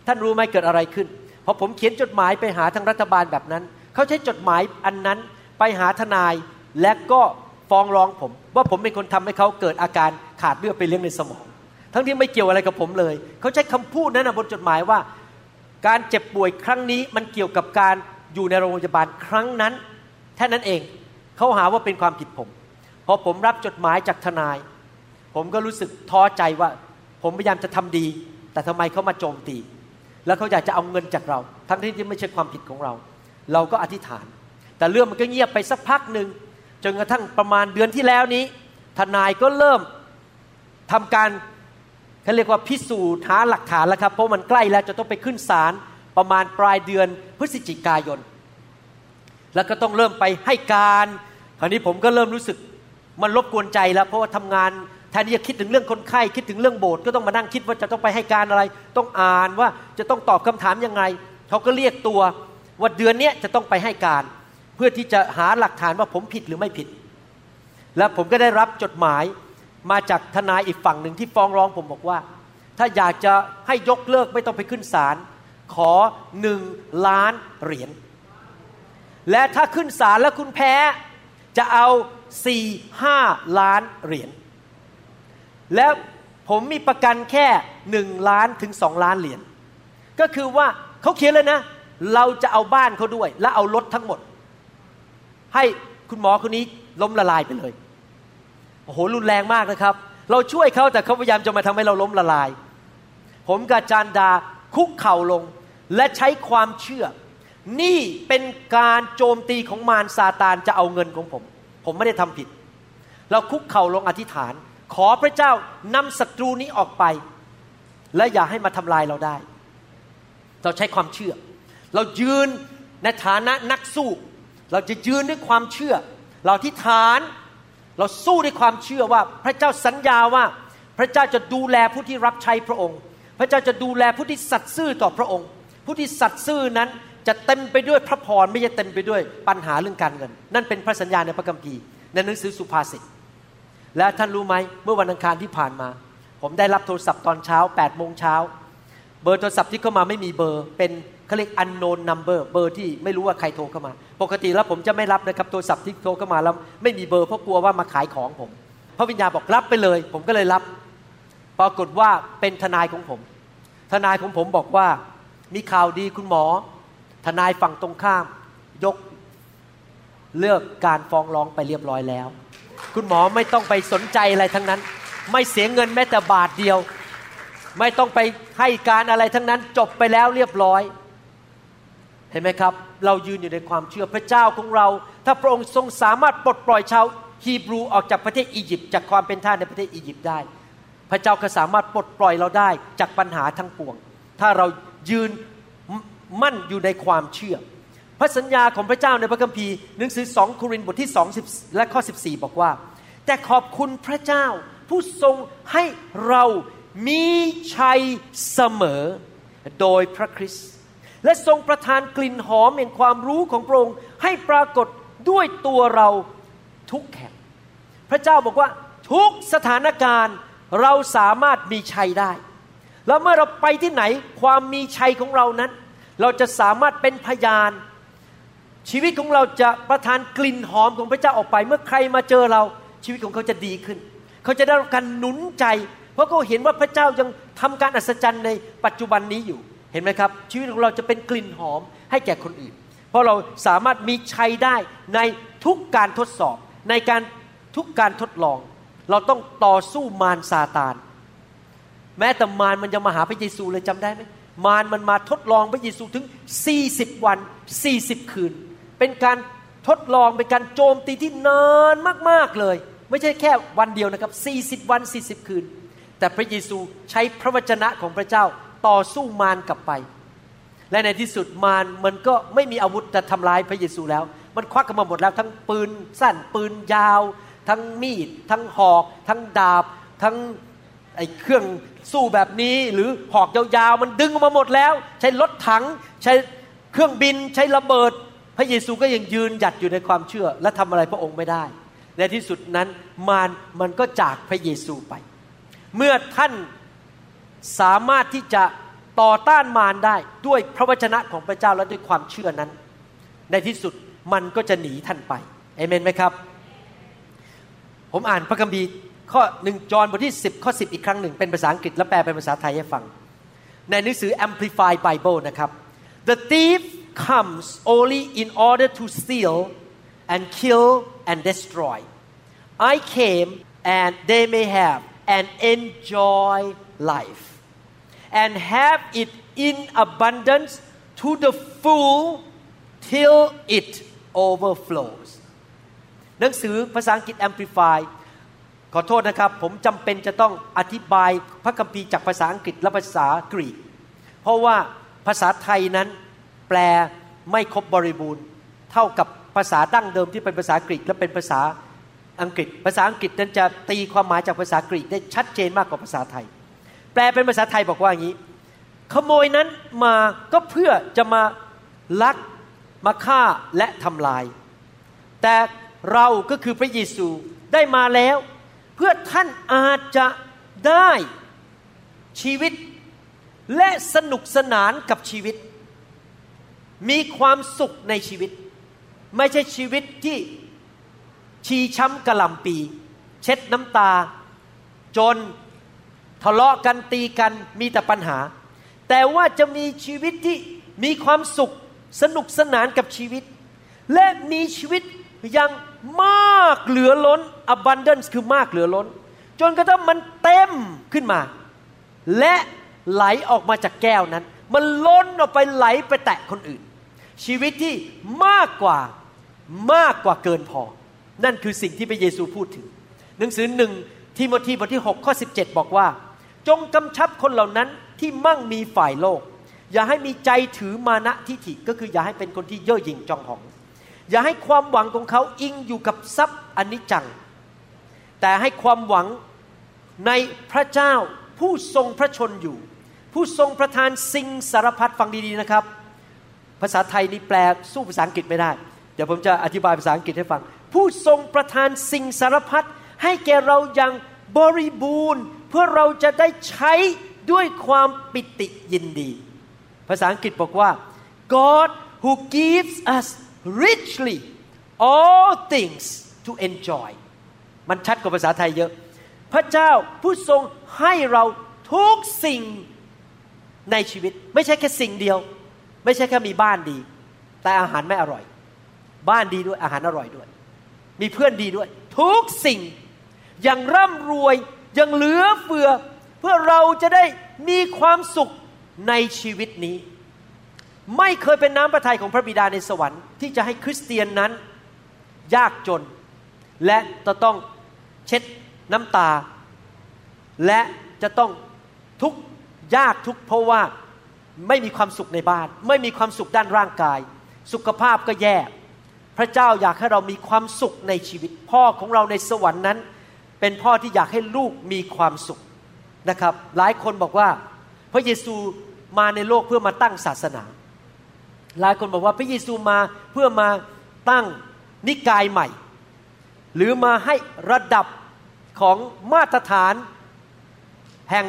ท่านรู้ไหมเกิดอะไรขึ้นพอผมเขียนจดหมายไปหาทางรัฐบาลแบบนั้น เขาใช้จดหมายอันนั้นไปหาทนายและก็ฟ้องร้องผม ว่าผมเป็นคนทำให้เขาเกิดอาการขาดเลือดไปเลี้ยงในสมอง ทั้งที่ไม่เกี่ยวอะไรกับผมเลย เขาใช้คำพูดนั้นบนจดหมายว่า การเจ็บป่วยครั้งนี้มันเกี่ยวกับการอยู่ในโรงพยาบาลครั้งนั้นแค่นั้นเองเขาหาว่าเป็นความผิดผมพอผมรับจดหมายจากทนาย ผมก็รู้สึกท้อใจว่า ผมพยายามจะทำดี แต่ทำไมเขามาโจมตี แล้วเขาอยากจะเอาเงินจากเรา ทั้งที่ที่ไม่ใช่ความผิดของเรา เราก็อธิษฐาน แต่เรื่องมันก็เงียบไปสักพักหนึ่งจนกระทั่งประมาณเดือนที่แล้วนี้ ทนายก็เริ่มทำการเขาเรียกว่าพิสูจน์หาหลักฐานแล้วครับเพราะมันใกล้แล้วจะต้องไปขึ้นศาลประมาณปลายเดือนพฤศจิกายน แล้วก็ต้องเริ่มไปให้การคราวนี้ผมก็เริ่มรู้สึกมันรบกวนใจแล้ว เพราะว่าทำงานแทนที่จะคิดถึงเรื่องคนไข้คิดถึงเรื่องโบสถ์ก็ต้องมานั่งคิดว่าจะต้องไปให้การอะไร ต้องอ่านว่าจะต้องตอบคำถามยังไงเขาก็เรียกตัว ว่าเดือนนี้จะต้องไปให้การ เพื่อที่จะหาหลักฐานว่าผมผิดหรือไม่ผิด แล้วผมก็ได้รับจดหมายมาจากทนายอีกฝั่งหนึ่งที่ฟ้องร้องผมบอกว่า ถ้าอยากจะให้ยกเลิกไม่ต้องไปขึ้นศาลขอหนึ่งล้านเหรียญและถ้าขึ้นศาลแล้วคุณแพ้จะเอาสี่ห้าล้านเหรียญแล้วผมมีประกันแค่หนึ่งล้านถึงสองล้านเหรียญก็คือว่าเขาเขียนเลยนะ เราจะเอาบ้านเขาด้วย และเอารถทั้งหมด ให้คุณหมอคนนี้ล้มละลายไปเลยโอ้โหรุนแรงมากนะครับ เราช่วยเขาแต่เขาพยายามจะมาทำให้เราล้มละลาย ผมกับจานดาคุกเข่าลงและใช้ความเชื่อ นี่เป็นการโจมตีของมารซาตานจะเอาเงินของผม ผมไม่ได้ทำผิด เราคุกเข่าลงอธิษฐาน ขอพระเจ้านำศัตรูนี้ออกไป และอย่าให้มาทำลายเราได้ เราใช้ความเชื่อ เรายืนในฐานะนักสู้ เราจะยืนด้วยความเชื่อ เราอธิษฐานเราสู้ด้วยความเชื่อว่าพระเจ้าสัญญาว่าพระเจ้าจะดูแลผู้ที่รับใช้พระองค์ พระเจ้าจะดูแลผู้ที่สัตย์ซื่อต่อพระองค์ ผู้ที่สัตย์ซื่อนั้นจะเต็มไปด้วยพระพรไม่ใช่เต็มไปด้วยปัญหาเรื่องการเงิน นั่นเป็นพระสัญญาในพระคัมภีร์ในหนังสือสุภาษิตและท่านรู้ไหมเมื่อวันอังคารที่ผ่านมา ผมได้รับโทรศัพท์ตอนเช้า8ปดโมงเช้า เบอร์โทรศัพท์ที่เข้ามาไม่มีเบอร์เป็น เขาเรียก unknown number เบอร์ที่ไม่รู้ว่าใครโทรเข้ามา ปกติแล้วผมจะไม่รับนะครับโทรศัพท์ที่โทรเข้ามาแล้วไม่มีเบอร์เพราะกลัวว่ามาขายของผม พระวิญญาณบอกรับไปเลย ผมก็เลยรับ ปรากฏว่าเป็นทนายของผม ทนายของผมบอกว่ามีข่าวดีคุณหมอ ทนายฝั่งตรงข้าม ยกเลิกการฟ้องร้องไปเรียบร้อยแล้ว คุณหมอไม่ต้องไปสนใจอะไรทั้งนั้น ไม่เสียเงินแม้แต่บาทเดียว ไม่ต้องไปให้การอะไรทั้งนั้น จบไปแล้วเรียบร้อย เห็นไหมครับ เรายืนอยู่ในความเชื่อพระเจ้าของเรา ถ้าพระองค์ทรงสามารถปลดปล่อยชาวฮีบรูออกจากประเทศอียิปต์จากความเป็นทาสในประเทศอียิปต์ได้ พระเจ้าก็สามารถปลดปล่อยเราได้จากปัญหาทั้งปวง ถ้าเรายืนมั่นอยู่ในความเชื่อ พระสัญญาของพระเจ้าในพระคัมภีร์หนังสือสองโครินธ์บทที่2และข้อ 14 บอกว่า แต่ขอบคุณพระเจ้าผู้ทรงให้เรามีชัยเสมอโดยพระคริสต์ และทรงประทานกลิ่นหอมแห่งความรู้ของพระองค์ให้ปรากฏด้วยตัวเราทุกแห่งพระเจ้าบอกว่าทุกสถานการณ์เราสามารถมีชัยได้ แล้วเมื่อเราไปที่ไหนความมีชัยของเรานั้น เราจะสามารถเป็นพยาน ชีวิตของเราจะประทานกลิ่นหอมของพระเจ้าออกไป เมื่อใครมาเจอเราชีวิตของเขาจะดีขึ้น เขาจะได้รับการหนุนใจ เพราะเขาเห็นว่าพระเจ้ายังทำการอัศจรรย์ในปัจจุบันนี้อยู่ เห็นไหมครับ ชีวิตของเราจะเป็นกลิ่นหอมให้แก่คนอื่น เพราะเราสามารถมีชัยได้ในทุกการทดสอบ ในการทุกการทดลอง เราต้องต่อสู้มารซาตาน แม้แต่มารมันจะมาหาพระเยซูเลยจำได้ไหมมารมันมาทดลองพระเยซูถึง 40 วัน 40 คืน เป็นการทดลองเป็นการโจมตีที่นานมาก ๆ เลย ไม่ใช่แค่วันเดียวนะครับ 40 วัน 40 คืน แต่พระเยซูใช้พระวจนะของพระเจ้า ต่อสู้มารกลับไป และในที่สุดมารมันก็ไม่มีอาวุธจะทำร้ายพระเยซูแล้ว มันควักกันมาหมดแล้วทั้งปืนสั้นปืนยาว ทั้งมีด ทั้งหอก ทั้งดาบ ทั้งไอ้เครื่องสู้แบบนี้ หรือหอกยาวๆ มันดึงออกมาหมดแล้ว ใช้รถถังใช้เครื่องบินใช้ระเบิด พระเยซูก็ยังยืนหยัดอยู่ในความเชื่อ และทำอะไรพระองค์ไม่ได้ ในที่สุดนั้นมารมันก็จากพระเยซูไป เมื่อท่าน สามารถที่จะต่อต้านมารได้ด้วยพระวจนะของพระเจ้าและด้วยความเชื่อนั้น ในที่สุดมันก็จะหนีท่านไปเอเมนไหมครับ ผมอ่านพระคัมภีร์ข้อหนึ่งจอห์นบทที่ 10 ข้อ 10 อีกครั้งหนึ่งเป็นภาษาอังกฤษและแปลเป็นภาษาไทยให้ฟัง ในหนังสือ Amplified Bible นะครับ The thief comes only in order to steal and kill and destroy I came and they may have and enjoy life and have it in abundance to the full till it overflows หนังสือภาษาอังกฤษ Amplify ขอโทษนะครับ ผมจำเป็นจะต้องอธิบายพระคัมภีร์จากภาษาอังกฤษและภาษากรีก เพราะว่าภาษาไทยนั้นแปลไม่ครบบริบูรณ์ เท่ากับภาษาดั้งเดิมที่เป็นภาษากรีกและเป็นภาษาอังกฤษ ภาษาอังกฤษนั้นจะตีความหมายจากภาษากรีกได้ชัดเจนมากกว่าภาษาไทย แปลเป็นภาษาไทยบอกว่าอย่างนี้ ขโมยนั้นมาก็เพื่อจะมาลักมาฆ่าและทำลาย แต่เราก็คือพระเยซูได้มาแล้ว เพื่อท่านอาจจะได้ชีวิตและสนุกสนานกับชีวิต มีความสุขในชีวิต ไม่ใช่ชีวิตที่ชีช้ำกระลำปี เช็ดน้ำตา จน ทะเลาะกันตีกันมีแต่ปัญหา แต่ว่าจะมีชีวิตที่มีความสุขสนุกสนานกับชีวิต และมีชีวิตยังมากเหลือล้น abundance คือมากเหลือล้น จนกระทั่งมันเต็มขึ้นมา และไหลออกมาจากแก้วนั้น มันล้นออกไปไหลไปแตะคนอื่น ชีวิตที่มากกว่ามากกว่าเกินพอ นั่นคือสิ่งที่พระเยซูพูดถึง หนังสือหนึ่งทิโมธีบทที่ 6 ข้อ 17 บอกว่า จงกำชับคนเหล่านั้นที่มั่งมีฝ่ายโลก อย่าให้มีใจถือมานะทิฐิก็คืออย่าให้เป็นคนที่เย่อหยิ่งจองหอง อย่าให้ความหวังของเขาอิงอยู่กับทรัพย์อนิจจัง แต่ให้ความหวังในพระเจ้าผู้ทรงพระชนอยู่ ผู้ทรงประทานสิ่งสารพัดฟังดีๆนะครับ ภาษาไทยนี่แปลสู้ภาษาอังกฤษไม่ได้ เดี๋ยวผมจะอธิบายภาษาอังกฤษให้ฟัง ผู้ทรงประทานสิ่งสารพัดให้แก่เราอย่างบริบูรณ์ เพื่อเราจะได้ใช้ด้วยความปิติยินดี ภาษาอังกฤษบอกว่า God who gives us richly all things to enjoy มันชัดกว่าภาษาไทยเยอะ พระเจ้าผู้ทรงให้เราทุกสิ่งในชีวิต ไม่ใช่แค่สิ่งเดียว ไม่ใช่แค่มีบ้านดี แต่อาหารไม่อร่อย บ้านดีด้วยอาหารอร่อยด้วย มีเพื่อนดีด้วย ทุกสิ่งอยังร่ำรวย ยังเหลือเฟือเพื่อเราจะได้มีความสุขในชีวิตนี้ ไม่เคยเป็นน้ำพระทัยของพระบิดาในสวรรค์ที่จะให้คริสเตียนนั้น ยากจน และจะต้องเช็ดน้ำตา และจะต้องทุกยากทุกเพราะว่าไม่มีความสุขในบ้าน ไม่มีความสุขด้านร่างกาย สุขภาพก็แย่ พระเจ้าอยากให้เรามีความสุขในชีวิต พ่อของเราในสวรรค์นั้น เป็นพ่อที่อยากให้ลูกมีความสุขนะครับ หลายคนบอกว่า พระเยซูมาในโลกเพื่อมาตั้งศาสนา หลายคนบอกว่าพระเยซูมาเพื่อมาตั้งนิกายใหม่ หรือมาให้ระดับของมาตรฐาน แห่ง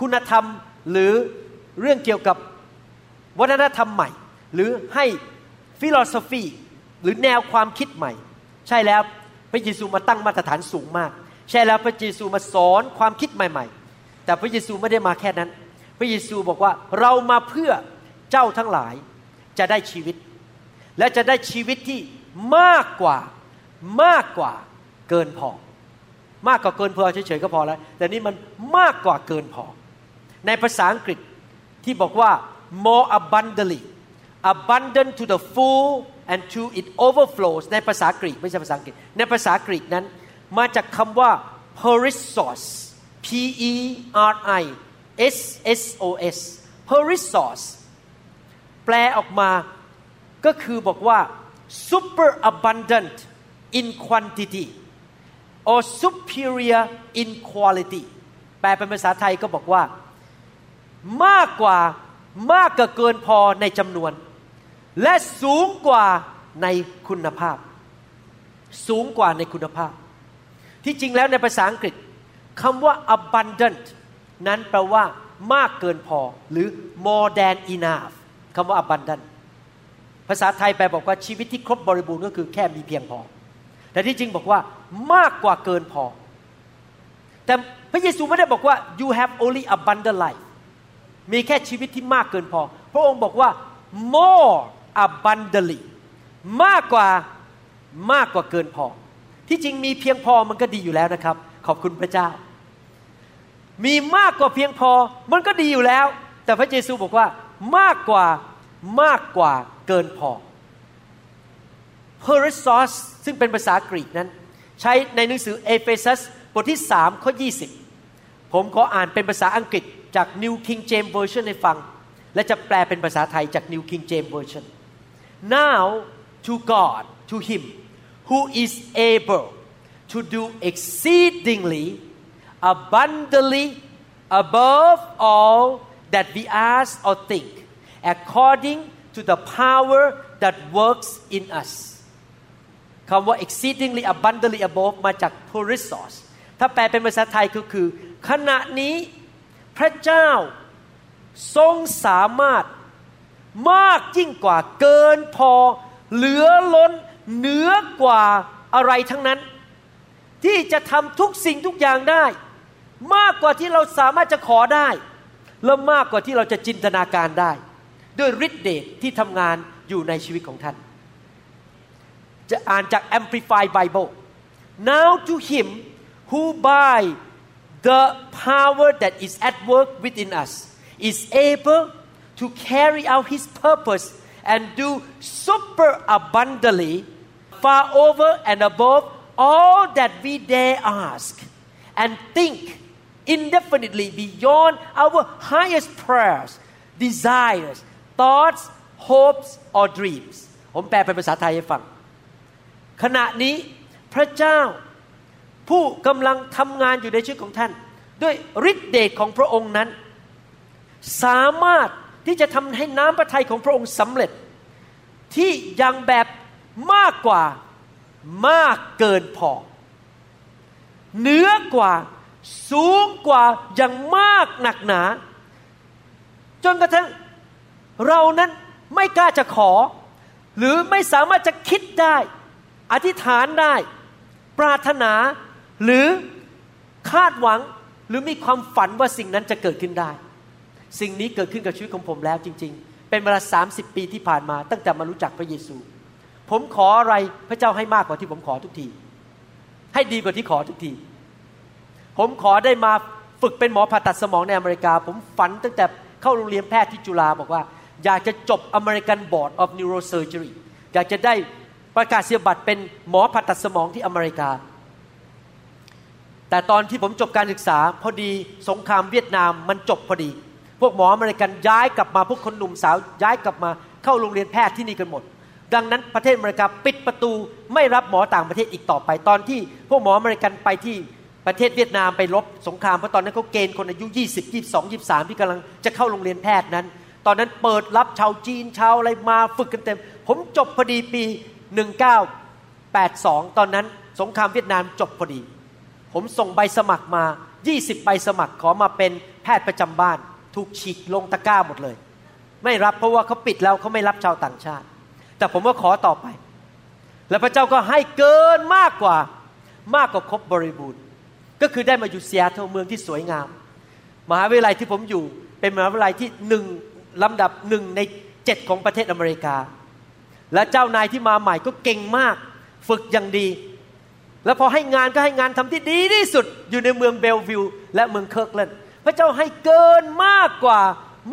คุณธรรมหรือเรื่องเกี่ยวกับวัฒนธรรมใหม่ หรือให้ฟิโลโซฟีหรือแนวความคิดใหม่ ใช่แล้ว พระเยซูมาตั้งมาตรฐานสูงมาก ใช่แล้วพระเยซูมาสอนความคิดใหม่ ๆ แต่พระเยซูไม่ได้มาแค่นั้น พระเยซูบอกว่าเรามาเพื่อเจ้าทั้งหลายจะได้ชีวิต และจะได้ชีวิตที่มากกว่ามากกว่าเกินพอ มากกว่าเกินพอเฉยๆก็พอแล้ว แต่นี่มันมากกว่าเกินพอ ในภาษาอังกฤษที่บอกว่า more abundantly abundant to the full and to it overflows ในภาษากรีกไม่ใช่ภาษาอังกฤษในภาษากรีกนั้น มาจากคำว่า perissos p e r i s s o s perissos แปลออกมาก็คือบอกว่า super abundant in quantity or superior in quality แปลเป็นภาษาไทยก็บอกว่า มากกว่ามากกว่าเกินพอในจำนวน และสูงกว่าในคุณภาพ สูงกว่าในคุณภาพ ที่จริงแล้วในภาษาอังกฤษคำว่า abundant นั้นแปลว่ามากเกินพอหรือ more than enough คำว่า abundant ภาษาไทยแปลบอกว่าชีวิตที่ครบบริบูรณ์ก็คือแค่มีเพียงพอ แต่ที่จริงบอกว่ามากกว่าเกินพอ แต่พระเยซูไม่ได้บอกว่า you have only abundant life มีแค่ชีวิตที่มากเกินพอ พระองค์บอกว่า more abundantly มากกว่ามากกว่าเกินพอ ที่จริงมีเพียงพอมันก็ดีอยู่แล้วนะครับ ขอบคุณพระเจ้า มีมากกว่าเพียงพอมันก็ดีอยู่แล้ว แต่พระเยซูบอกว่ามากกว่ามากกว่าเกินพอ p e r i s o s ซึ่งเป็นภาษากรีกนั้น ใช้ในหนังสือเอเฟซัสบทที่3ข้อ20 ผมขออ่านเป็นภาษาอังกฤษจาก New King James Version ให้ฟัง และจะแปลเป็นภาษาไทยจาก New King James Version now to God to Him who is able to do exceedingly abundantly above all that we ask or think according to the power that works in us คำว่า exceedingly abundantly above มาจาก p o r i s o s ถ้าแปลเป็นภาษาไทยก็คือ ขณะนี้พระเจ้าทรงสามารถ มากยิ่งกว่าเกินพอ เหลือล้นเหนือกว่าอะไรทั้งนั้น ที่จะทำทุกสิ่งทุกอย่างได้ มากกว่าที่เราสามารถจะขอได้ และมากกว่าที่เราจะจินตนาการได้ ด้วยฤทธิเดชที่ทำงานอยู่ในชีวิตของท่าน จะอ่านจาก Amplified Bible now to him who by the power that is at work within us is able to carry out his purpose and do super abundantly far over and above all that we dare ask and think indefinitely beyond our highest prayers desires thoughts hopes or dreams ผมแปลเป็นภาษาไทยให้ฟัง ขณะนี้พระเจ้าผู้กำลังทำงานอยู่ในชีวิตของท่าน ด้วยฤทธิเดชของพระองค์นั้น สามารถ ที่จะทำให้น้ำพระทัยของพระองค์สำเร็จ ที่ยังแบบมากกว่ามากเกินพอเหนือกว่าสูงกว่าอย่างมากหนักหนา จนกระทั่งเรานั้นไม่กล้าจะขอ หรือไม่สามารถจะคิดได้ อธิษฐานได้ ปรารถนาหรือคาดหวังหรือมีความฝันว่าสิ่งนั้นจะเกิดขึ้นได้ สิ่งนี้เกิดขึ้นกับชีวิตของผมแล้วจริง ๆ เป็นเวลาสาปีที่ผ่านมา ตั้งแต่มารู้จักพระเยซู ผมขออะไรพระเจ้าให้มากกว่าที่ผมขอทุกที ให้ดีกว่าที่ขอทุกที ผมขอได้มาฝึกเป็นหมอผ่าตัดสมองในอเมริกา ผมฝันตั้งแต่เข้าโรงเรียนแพทย์ที่จุฬาบอกว่า อยากจะจบ American Board of Neurosurgery อยากจะได้ประกาศเสียบัตรเป็นหมอผ่าตัดสมองที่อเมริกา แต่ตอนที่ผมจบการศึกษา พอดีสงครามเวียดนามมันจบพอดี พวกหมออเมริกันย้ายกลับมาพวกคนหนุ่มสาวย้ายกลับมาเข้าโรงเรียนแพทย์ที่นี่กันหมด ดังนั้นประเทศอเมริกาปิดประตูไม่รับหมอต่างประเทศอีกต่อไปตอนที่พวกหมออเมริกันไปที่ประเทศเวียดนามไปรบสงครามเพราะตอนนั้นเขาเกณฑ์คนอายุ 20 22 23 ที่กำลังจะเข้าโรงเรียนแพทย์นั้น ตอนนั้นเปิดรับชาวจีนชาวอะไรมาฝึกกันเต็ม ผมจบพอดีปี 1982 ตอนนั้นสงครามเวียดนามจบพอดี ผมส่งใบสมัครมา 20 ใบสมัครขอมาเป็นแพทย์ประจำบ้าน ถูกฉีกลงตะกร้าหมดเลย ไม่รับเพราะว่าเขาปิดแล้วเขาไม่รับชาวต่างชาติ แต่ผมก็ขอต่อไป แล้วพระเจ้าก็ให้เกินมากกว่ามากกว่าครบบริบูรณ์ ก็คือได้มาอยู่เซียโตเมืองที่สวยงาม มหาวิทยาลัยที่ผมอยู่เป็นมหาวิทยาลัยที่หนึ่งลำดับหนึ่งในเจ็ดของประเทศอเมริกา และเจ้านายที่มาใหม่ก็เก่งมากฝึกอย่างดี แล้วพอให้งานก็ให้งานทำที่ดีที่สุดอยู่ในเมืองเบลวิวและเมืองเคิร์กแลนด์ พระเจ้าให้เกินมากกว่า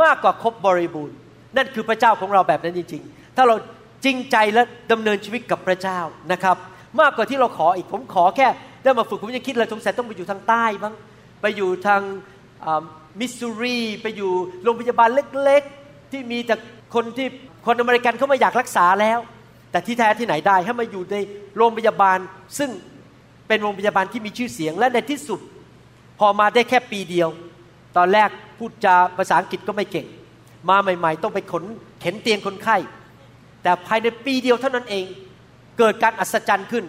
มากกว่าครบบริบูรณ์ นั่นคือพระเจ้าของเราแบบนั้นจริง ๆ ถ้าเราจริงใจและดำเนินชีวิตกับพระเจ้านะครับ มากกว่าที่เราขออีกผมขอแค่ได้มาฝึกผมยังคิดเลยสงสัยต้องไปอยู่ทางใต้บ้างไปอยู่ทางมิสซูรีไปอยู่โรงพยาบาลเล็กๆ ที่มีแต่คนที่คนอเมริกันเขาไม่อยากรักษาแล้ว แต่ที่แท้ที่ไหนได้ให้มาอยู่ในโรงพยาบาล ซึ่งเป็นโรงพยาบาลที่มีชื่อเสียงและในที่สุด พอมาได้แค่ปีเดียว ตอนแรกพูดจาภาษาอังกฤษก็ไม่เก่ง มาใหม่ ๆ ต้องไปขนเข็นเตียงคนไข้ แต่ภายในปีเดียวเท่านั้นเอง เกิดการอัศจรรย์ขึ้น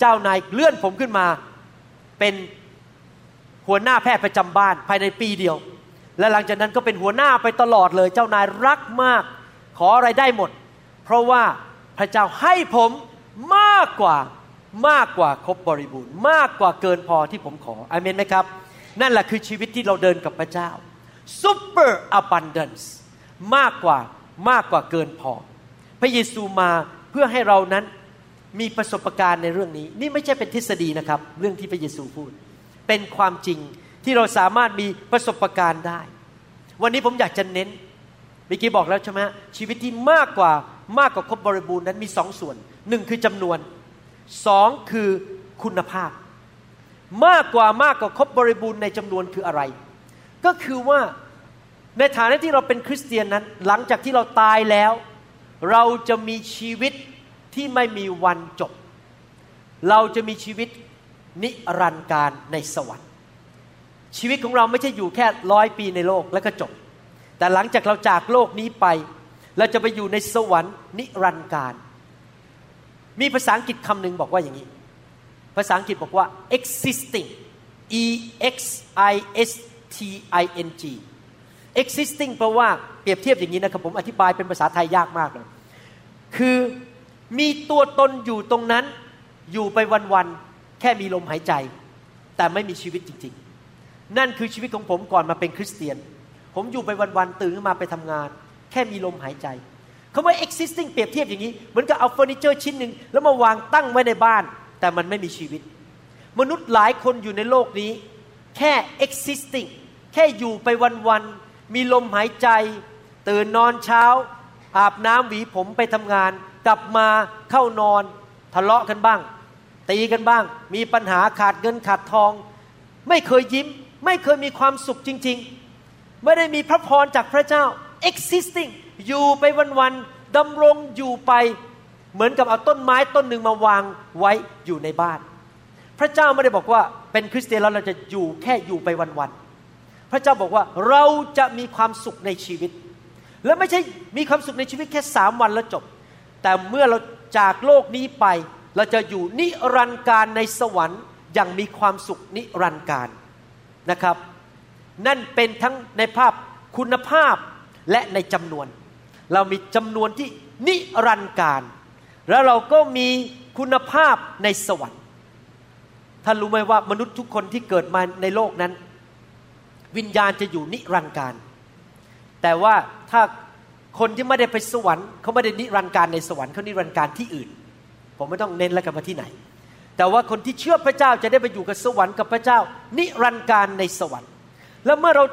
เจ้านายเลื่อนผมขึ้นมาเป็นหัวหน้าแพทย์ประจำบ้านภายในปีเดียว และหลังจากนั้นก็เป็นหัวหน้าไปตลอดเลย เจ้านายรักมาก ขออะไรได้หมด เพราะว่าพระเจ้าให้ผมมากกว่ามากกว่าครบบริบูรณ์ มากกว่าเกินพอที่ผมขออเมนไหมครับ นั่นแหละคือชีวิตที่เราเดินกับพระเจ้า super abundance มากกว่ามากกว่าเกินพอ พระเยซูมาเพื่อให้เรานั้นมีประสบการณ์ในเรื่องนี้ นี่ไม่ใช่เป็นทฤษฎีนะครับ เรื่องที่พระเยซูพูด เป็นความจริงที่เราสามารถมีประสบการณ์ได้ วันนี้ผมอยากจะเน้นเมื่อกี้บอกแล้วใช่ไหมชีวิตที่มากกว่ามากกว่าครบบริบูรณ์นั้นมีสองส่วนหนึ่งคือจำนวนสองคือคุณภาพ มากกว่ามากกว่าครบบริบูรณ์ในจำนวนคืออะไร ก็คือว่าในฐานะที่เราเป็นคริสเตียนนั้น หลังจากที่เราตายแล้ว เราจะมีชีวิตที่ไม่มีวันจบ เราจะมีชีวิตนิรันดร์การในสวรรค์ ชีวิตของเราไม่ใช่อยู่แค่ร้อยปีในโลกแล้วก็จบ แต่หลังจากเราจากโลกนี้ไป เราจะไปอยู่ในสวรรค์นิรันดร์การ มีภาษาอังกฤษคำหนึ่งบอกว่าอย่างนี้ ภาษาอังกฤษบอกว่า existing e x i s t i n g existing แปลว่าเปรียบเทียบอย่างนี้นะครับผมอธิบายเป็นภาษาไทยยากมากเลยคือมีตัวตนอยู่ตรงนั้นอยู่ไปวันๆแค่มีลมหายใจ แต่ไม่มีชีวิตจริง ๆ นั่นคือชีวิตของผมก่อนมาเป็นคริสเตียน ผมอยู่ไปวันๆตื่นขึ้นมาไปทำงาน แค่มีลมหายใจคำว่า existing เปรียบเทียบอย่างนี้เหมือนกับเอาเฟอร์นิเจอร์ชิ้นหนึ่งแล้วมาวางตั้งไว้ในบ้าน แต่มันไม่มีชีวิต มนุษย์หลายคนอยู่ในโลกนี้ แค่ existing แค่อยู่ไปวันๆมีลมหายใจ ตื่นนอนเช้า อาบน้ำหวีผมไปทำงาน กลับมาเข้านอน ทะเลาะกันบ้าง ตีกันบ้าง มีปัญหาขาดเงินขาดทอง ไม่เคยยิ้ม ไม่เคยมีความสุขจริง ๆ ไม่ได้มีพระพรจากพระเจ้า existing อยู่ไปวันๆดำรงอยู่ไป เหมือนกับเอาต้นไม้ต้นหนึ่งมาวางไว้อยู่ในบ้าน พระเจ้าไม่ได้บอกว่าเป็นคริสเตียนแล้วเราจะอยู่แค่อยู่ไปวันๆพระเจ้าบอกว่าเราจะมีความสุขในชีวิต และไม่ใช่มีความสุขในชีวิตแค่สามวันแล้วจบ แต่เมื่อเราจากโลกนี้ไป เราจะอยู่นิรันดร์การในสวรรค์อย่างมีความสุขนิรันดร์การนะครับ นั่นเป็นทั้งในภาพคุณภาพและในจำนวน เรามีจำนวนที่นิรันดร์การ แล้วเราก็มีคุณภาพในสวรรค์ท่านรู้ไหมว่ามนุษย์ทุกคนที่เกิดมาในโลกนั้น วิญญาณจะอยู่นิรันดร์การ แต่ว่าถ้าคนที่ไม่ได้ไปสวรรค์เขาไม่ได้นิรันดร์การในสวรรค์เขานิรันดร์การที่อื่น ผมไม่ต้องเน้นแล้วกันมาที่ไหน แต่ว่าคนที่เชื่อพระเจ้าจะได้ไปอยู่กับสวรรค์กับพระเจ้า นิรันดร์การในสวรรค์ แล้วเมื่อเรา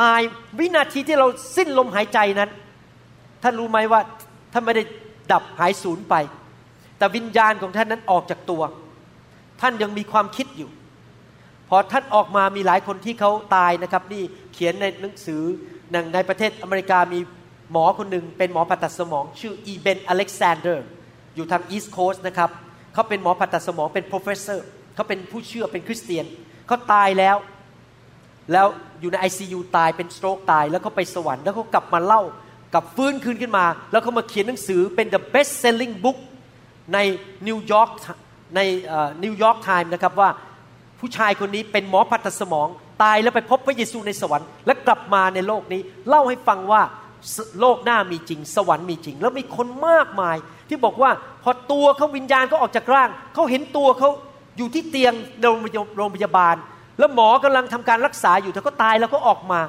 ตายวินาทีที่เราสิ้นลมหายใจนั้นท่านรู้ไหมว่าท่านไม่ได้ ดับหายสูญไป แต่วิญญาณของท่านนั้นออกจากตัว ท่านยังมีความคิดอยู่ พอท่านออกมามีหลายคนที่เขาตายนะครับ นี่เขียนในหนังสือในประเทศอเมริกามีหมอคนหนึ่งเป็นหมอผ่าตัดสมอง ชื่ออีเบนอเล็กซานเดอร์อยู่ทาง East Coast นะครับเขาเป็นหมอผ่าตัดสมองเป็น professor เขาเป็นผู้เชื่อเป็นคริสเตียนเขาตายแล้วแล้วอยู่ใน ICU ตายเป็น stroke ตาย แล้วเขาไปสวรรค์แล้วเขากลับมาเล่า กลับฟื้นคืนขึ้นมา แล้วเขามาเขียนหนังสือเป็น the best selling book ในนิวยอร์กในนิวยอร์กไทม์นะครับว่าผู้ชายคนนี้เป็นหมอผ่าตัดสมอง ตายแล้วไปพบพระเยซูในสวรรค์ และกลับมาในโลกนี้ เล่าให้ฟังว่าโลกหน้ามีจริง สวรรค์มีจริง แล้วมีคนมากมาย ที่บอกว่าพอตัวเขาวิญญาณเขาออกจากร่างเขาเห็นตัวเขาอยู่ที่เตียงโรงพยาบาล แล้วหมอกำลังทำการรักษาอยู่แต่ก็ตายแล้วก็ออกมา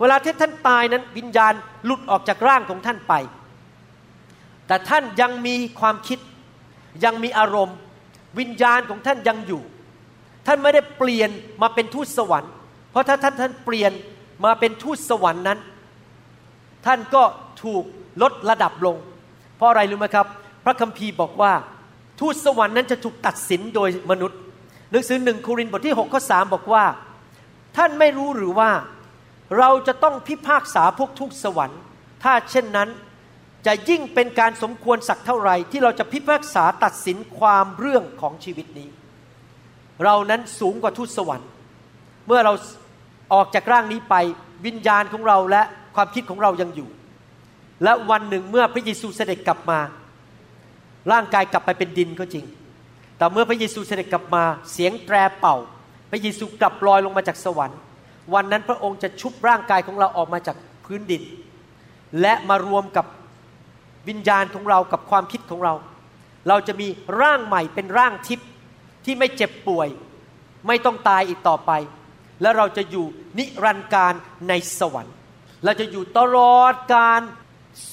เวลาที่ท่านตายนั้นวิญญาณหลุดออกจากร่างของท่านไป แต่ท่านยังมีความคิดยังมีอารมณ์ วิญญาณของท่านยังอยู่ ท่านไม่ได้เปลี่ยนมาเป็นทูตสวรรค์ เพราะถ้าท่านท่านเปลี่ยนมาเป็นทูตสวรรค์นั้น ท่านก็ถูกลดระดับลง เพราะอะไรรู้ไหมครับ พระคัมภีร์บอกว่า ทูตสวรรค์นั้นจะถูกตัดสินโดยมนุษย์ หนังสือหนึ่งโครินธ์บทที่6ข้อ3บอกว่า ท่านไม่รู้หรือว่า เราจะต้องพิพากษาพวกทูตสวรรค์ ถ้าเช่นนั้นจะยิ่งเป็นการสมควรสักเท่าไหร่ที่เราจะพิพากษาตัดสินความเรื่องของชีวิตนี้ เรานั้นสูงกว่าทูตสวรรค์ เมื่อเราออกจากร่างนี้ไปวิญญาณของเราและความคิดของเรายังอยู่ และวันหนึ่งเมื่อพระเยซูเสด็จกลับมา ร่างกายกลับไปเป็นดินก็จริง แต่เมื่อพระเยซูเสด็จกลับมาเสียงแตรเป่า พระเยซูกลับลอยลงมาจากสวรรค์ วันนั้นพระองค์จะชุบร่างกายของเราออกมาจากพื้นดิน และมารวมกับวิญญาณของเรากับความคิดของเรา เราจะมีร่างใหม่เป็นร่างทิพย์ที่ไม่เจ็บป่วย ไม่ต้องตายอีกต่อไป และเราจะอยู่นิรันดร์การในสวรรค์ เราจะอยู่ตลอดการ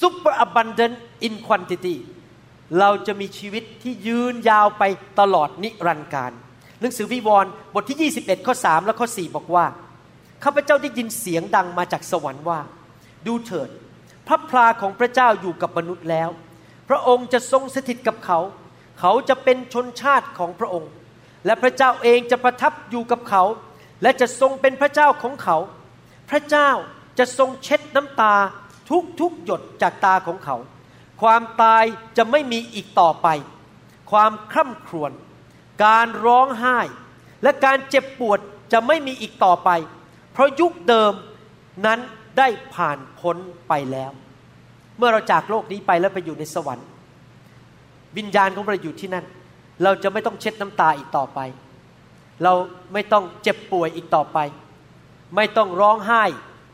super abundant in quantity เราจะมีชีวิตที่ยืนยาวไปตลอดนิรันดร์การ หนังสือวิวรณ์บทที่ 21 ข้อ 3 และข้อ 4 บอกว่า ข้าพเจ้าได้ยินเสียงดังมาจากสวรรค์ว่า ดูเถิด พระพลาของพระเจ้าอยู่กับมนุษย์แล้ว พระองค์จะทรงสถิตกับเขา เขาจะเป็นชนชาติของพระองค์ และพระเจ้าเองจะประทับอยู่กับเขา และจะทรงเป็นพระเจ้าของเขา พระเจ้าจะทรงเช็ดน้ำตาทุกทุกหยดจากตาของเขา ความตายจะไม่มีอีกต่อไป ความคร่ำครวญ การร้องไห้ และการเจ็บปวดจะไม่มีอีกต่อไปเพราะยุคเดิมนั้นได้ผ่านพ้นไปแล้ว เมื่อเราจากโลกนี้ไปแล้วไปอยู่ในสวรรค์ วิญญาณของเราอยู่ที่นั่น เราจะไม่ต้องเช็ดน้ำตาอีกต่อไป เราไม่ต้องเจ็บป่วยอีกต่อไป ไม่ต้องร้องไห้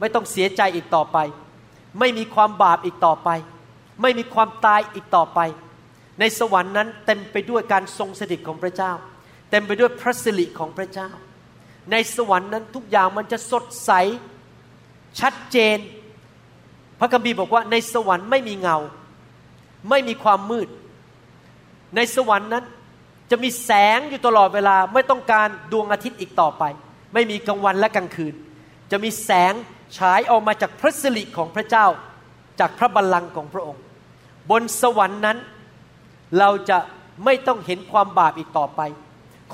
ไม่ต้องเสียใจอีกต่อไป ไม่มีความบาปอีกต่อไป ไม่มีความตายอีกต่อไป ในสวรรค์นั้นเต็มไปด้วยการทรงสถิตของพระเจ้า เต็มไปด้วยพระสิริของพระเจ้า ในสวรรค์นั้นทุกอย่างมันจะสดใสชัดเจน พระคัมภีร์บอกว่าในสวรรค์ไม่มีเงา ไม่มีความมืด ในสวรรค์นั้นจะมีแสงอยู่ตลอดเวลาไม่ต้องการดวงอาทิตย์อีกต่อไป ไม่มีกลางวันและกลางคืน จะมีแสงฉายออกมาจากพระสิริของพระเจ้าจากพระบัลลังก์ของพระองค์ บนสวรรค์นั้นเราจะไม่ต้องเห็นความบาปอีกต่อไป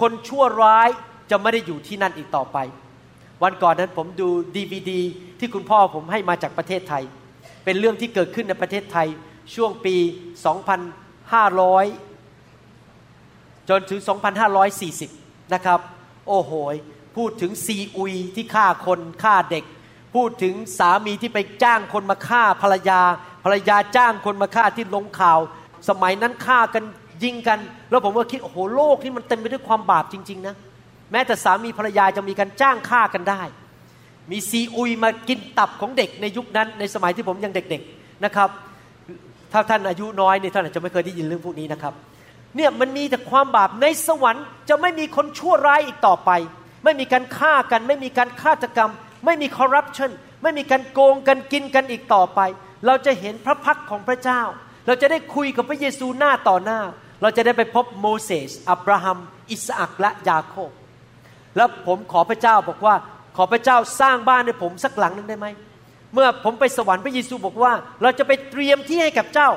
คนชั่วร้าย จะไม่ได้อยู่ที่นั่นอีกต่อไป วันก่อนนั้นผมดูดีวดีที่คุณพ่อผมให้มาจากประเทศไทย เป็นเรื่องที่เกิดขึ้นในประเทศไทยช่วงปี 2500 จนถึง 2540 นะครับ โอ้โหพูดถึงซีอุยที่ฆ่าคนฆ่าเด็ก พูดถึงสามีที่ไปจ้างคนมาฆ่าภรรยา ภรรยาจ้างคนมาฆ่าที่ลงข่าว สมัยนั้นฆ่ากันยิงกัน แล้วผมก็คิดโอ้โหโลกนี่มันเต็มไปด้วยความบาปจริง ๆ นะ แม้แต่สามีภรรยาจะมีการจ้างฆ่ากันได้ มีซีอุยมากินตับของเด็กในยุคนั้น ในสมัยที่ผมยังเด็กๆนะครับ ถ้าท่านอายุน้อยเนี่ยท่านอาจจะไม่เคยได้ยินเรื่องพวกนี้นะครับเนี่ยมันมีแต่ความบาปในสวรรค์จะไม่มีคนชั่วร้ายอีกต่อไป ไม่มีการฆ่ากัน ไม่มีการฆาตกรรม ไม่มีคอร์รัปชันไม่มีการโกงกันกินกันอีกต่อไป เราจะเห็นพระพักของพระเจ้า เราจะได้คุยกับพระเยซูหน้าต่อหน้า เราจะได้ไปพบโมเสสอับราฮัม อิสอักและยาโคบ แล้วผมขอพระเจ้าบอกว่า ขอพระเจ้าสร้างบ้านให้ผมสักหลังหนึ่งได้ไหมเมื่อผมไปสวรรค์พระเยซูบอกว่า เราจะไปเตรียมที่ให้กับเจ้า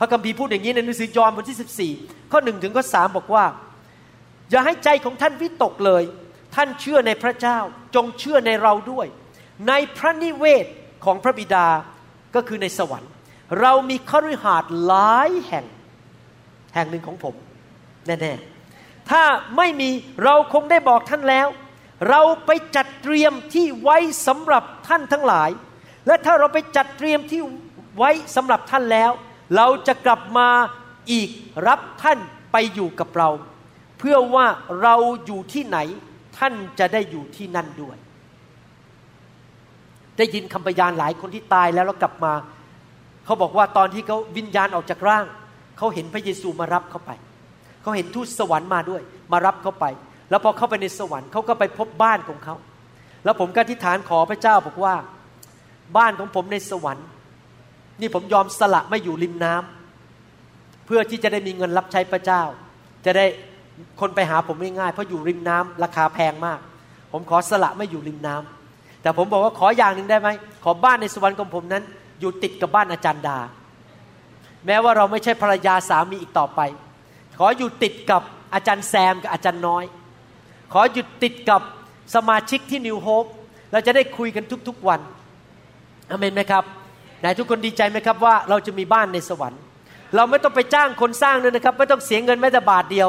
พระคัมภีร์พูดอย่างนี้ในหนังสือยอห์นบทที่ 14 ข้อหนึ่งถึงข้อสบอกว่า อย่าให้ใจของท่านวิตกเลย ท่านเชื่อในพระเจ้า จงเชื่อในเราด้วย ในพระนิเวศของพระบิดาก็คือในสวรรค์ เรามีคฤหาสน์หลายแห่ง แห่งหนึ่งของผม แน่ๆ ถ้าไม่มีเราคงได้บอกท่านแล้ว เราไปจัดเตรียมที่ไว้สำหรับท่านทั้งหลาย และถ้าเราไปจัดเตรียมที่ไว้สำหรับท่านแล้ว เราจะกลับมาอีกรับท่านไปอยู่กับเรา เพื่อว่าเราอยู่ที่ไหนท่านจะได้อยู่ที่นั่นด้วย ได้ยินคำพยานหลายคนที่ตายแล้วแล้วกลับมา เขาบอกว่าตอนที่เขาวิญญาณออกจากร่าง เขาเห็นพระเยซูมารับเขาไป เขาเห็นทูตสวรรค์มาด้วย มารับเขาไป แล้วพอเข้าไปในสวรรค์เขาก็ไปพบบ้านของเขา แล้วผมก็อธิษฐานขอพระเจ้าบอกว่า บ้านของผมในสวรรค์ นี่ผมยอมสละไม่อยู่ริมน้ำเพื่อที่จะได้มีเงินรับใช้พระเจ้า จะได้คนไปหาผมง่ายๆเพราะอยู่ริมน้ำราคาแพงมาก ผมขอสละไม่อยู่ริมน้ำแต่ผมบอกว่าขออย่างหนึ่งได้ไหมขอบ้านในสวรรค์ของผมนั้น อยู่ติดกับบ้านอาจารย์ดา แม้ว่าเราไม่ใช่ภรรยาสามีอีกต่อไป ขออยู่ติดกับอาจารย์แซมกับอาจารย์น้อย ขอหยุดติดกับสมาชิกที่นิวโฮปเราจะได้คุยกันทุกๆวันอเมนไหมครับไหนทุกคนดีใจไหมครับว่าเราจะมีบ้านในสวรรค์ เราไม่ต้องไปจ้างคนสร้างด้วยนะครับ ไม่ต้องเสียเงินแม้แต่บาทเดียว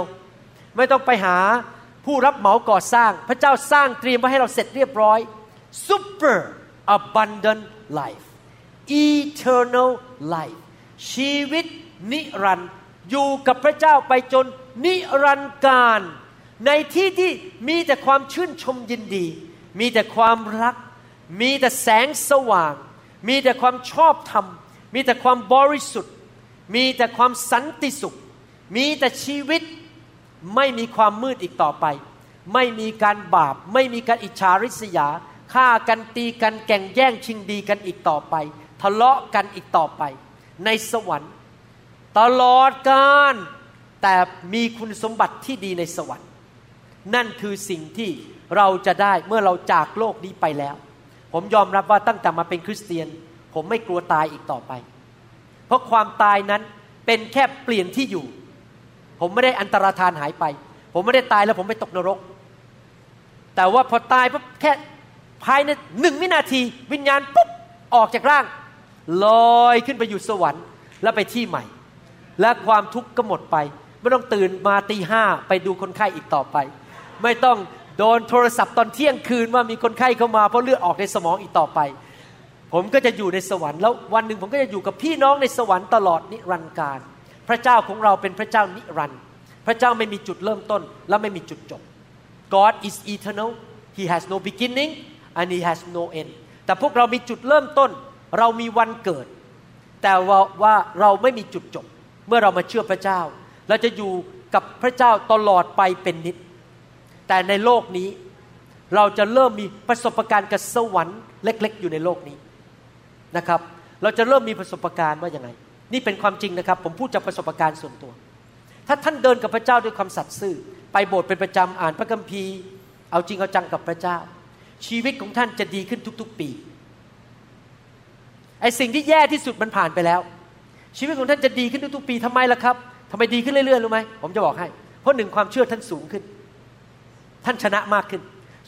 ไม่ต้องไปหาผู้รับเหมาก่อสร้าง พระเจ้าสร้างเตรียมไว้ให้เราเสร็จเรียบร้อย super abundant life eternal life ชีวิตนิรันดร์ อยู่กับพระเจ้าไปจนนิรันดร์การ ในที่ที่มีแต่ความชื่นชมยินดี มีแต่ความรัก มีแต่แสงสว่าง มีแต่ความชอบธรรม มีแต่ความบริสุทธิ์ มีแต่ความสันติสุข มีแต่ชีวิตไม่มีความมืดอีกต่อไป ไม่มีการบาป ไม่มีการอิจฉาริษยาฆ่ากันตีกันแก่งแย่งชิงดีกันอีกต่อไป ทะเลาะกันอีกต่อไป ในสวรรค์ ตลอดกาลแต่มีคุณสมบัติที่ดีในสวรรค์ นั่นคือสิ่งที่เราจะได้เมื่อเราจากโลกนี้ไปแล้ว ผมยอมรับว่าตั้งแต่มาเป็นคริสเตียน ผมไม่กลัวตายอีกต่อไป เพราะความตายนั้นเป็นแค่เปลี่ยนที่อยู่ ผมไม่ได้อันตรธานหายไป ผมไม่ได้ตายแล้วผมไปตกนรก แต่ว่าพอตายปุ๊บแค่ภายในหนึ่งวินาที วิญญาณปุ๊บออกจากร่าง ลอยขึ้นไปอยู่สวรรค์แล้วไปที่ใหม่ และความทุกข์ก็หมดไป ไม่ต้องตื่นมาตีห้าไปดูคนไข้อีกต่อไป ไม่ต้องโดนโทรศัพท์ตอนเที่ยงคืนว่ามีคนไข้เข้ามาเพราะเลือดออกในสมองอีกต่อไป ผมก็จะอยู่ในสวรรค์แล้ววันหนึ่งผมก็จะอยู่กับพี่น้องในสวรรค์ตลอดนิรันดร์การ พระเจ้าของเราเป็นพระเจ้านิรันดร์พระเจ้าไม่มีจุดเริ่มต้น และไม่มีจุดจบ God is eternal He has no beginning and He has no end แต่พวกเรามีจุดเริ่มต้น เรามีวันเกิด แต่ว่าว่าเราไม่มีจุดจบ เมื่อเรามาเชื่อพระเจ้า เราจะอยู่กับพระเจ้าตลอดไปเป็นนิด แต่ในโลกนี้เราจะเริ่มมีประสบการณ์กับสวรรค์เล็ก ๆ อยู่ในโลกนี้นะครับ เราจะเริ่มมีประสบการณ์ว่าอย่างไง นี่เป็นความจริงนะครับ ผมพูดจากประสบการณ์ส่วนตัว ถ้าท่านเดินกับพระเจ้าด้วยความสัตย์ซื่อ ไปโบสถ์เป็นประจำอ่านพระคัมภีร์ เอาจริงเอาจังกับพระเจ้า ชีวิตของท่านจะดีขึ้นทุก ๆ ปีไอ้สิ่งที่แย่ที่สุดมันผ่านไปแล้ว ชีวิตของท่านจะดีขึ้นทุกๆปีทำไมล่ะครับทำไมดีขึ้นเรื่อยๆรู้ไหมผมจะบอกให้ เพราะหนึ่งความเชื่อท่านสูงขึ้น ท่านชนะมากขึ้น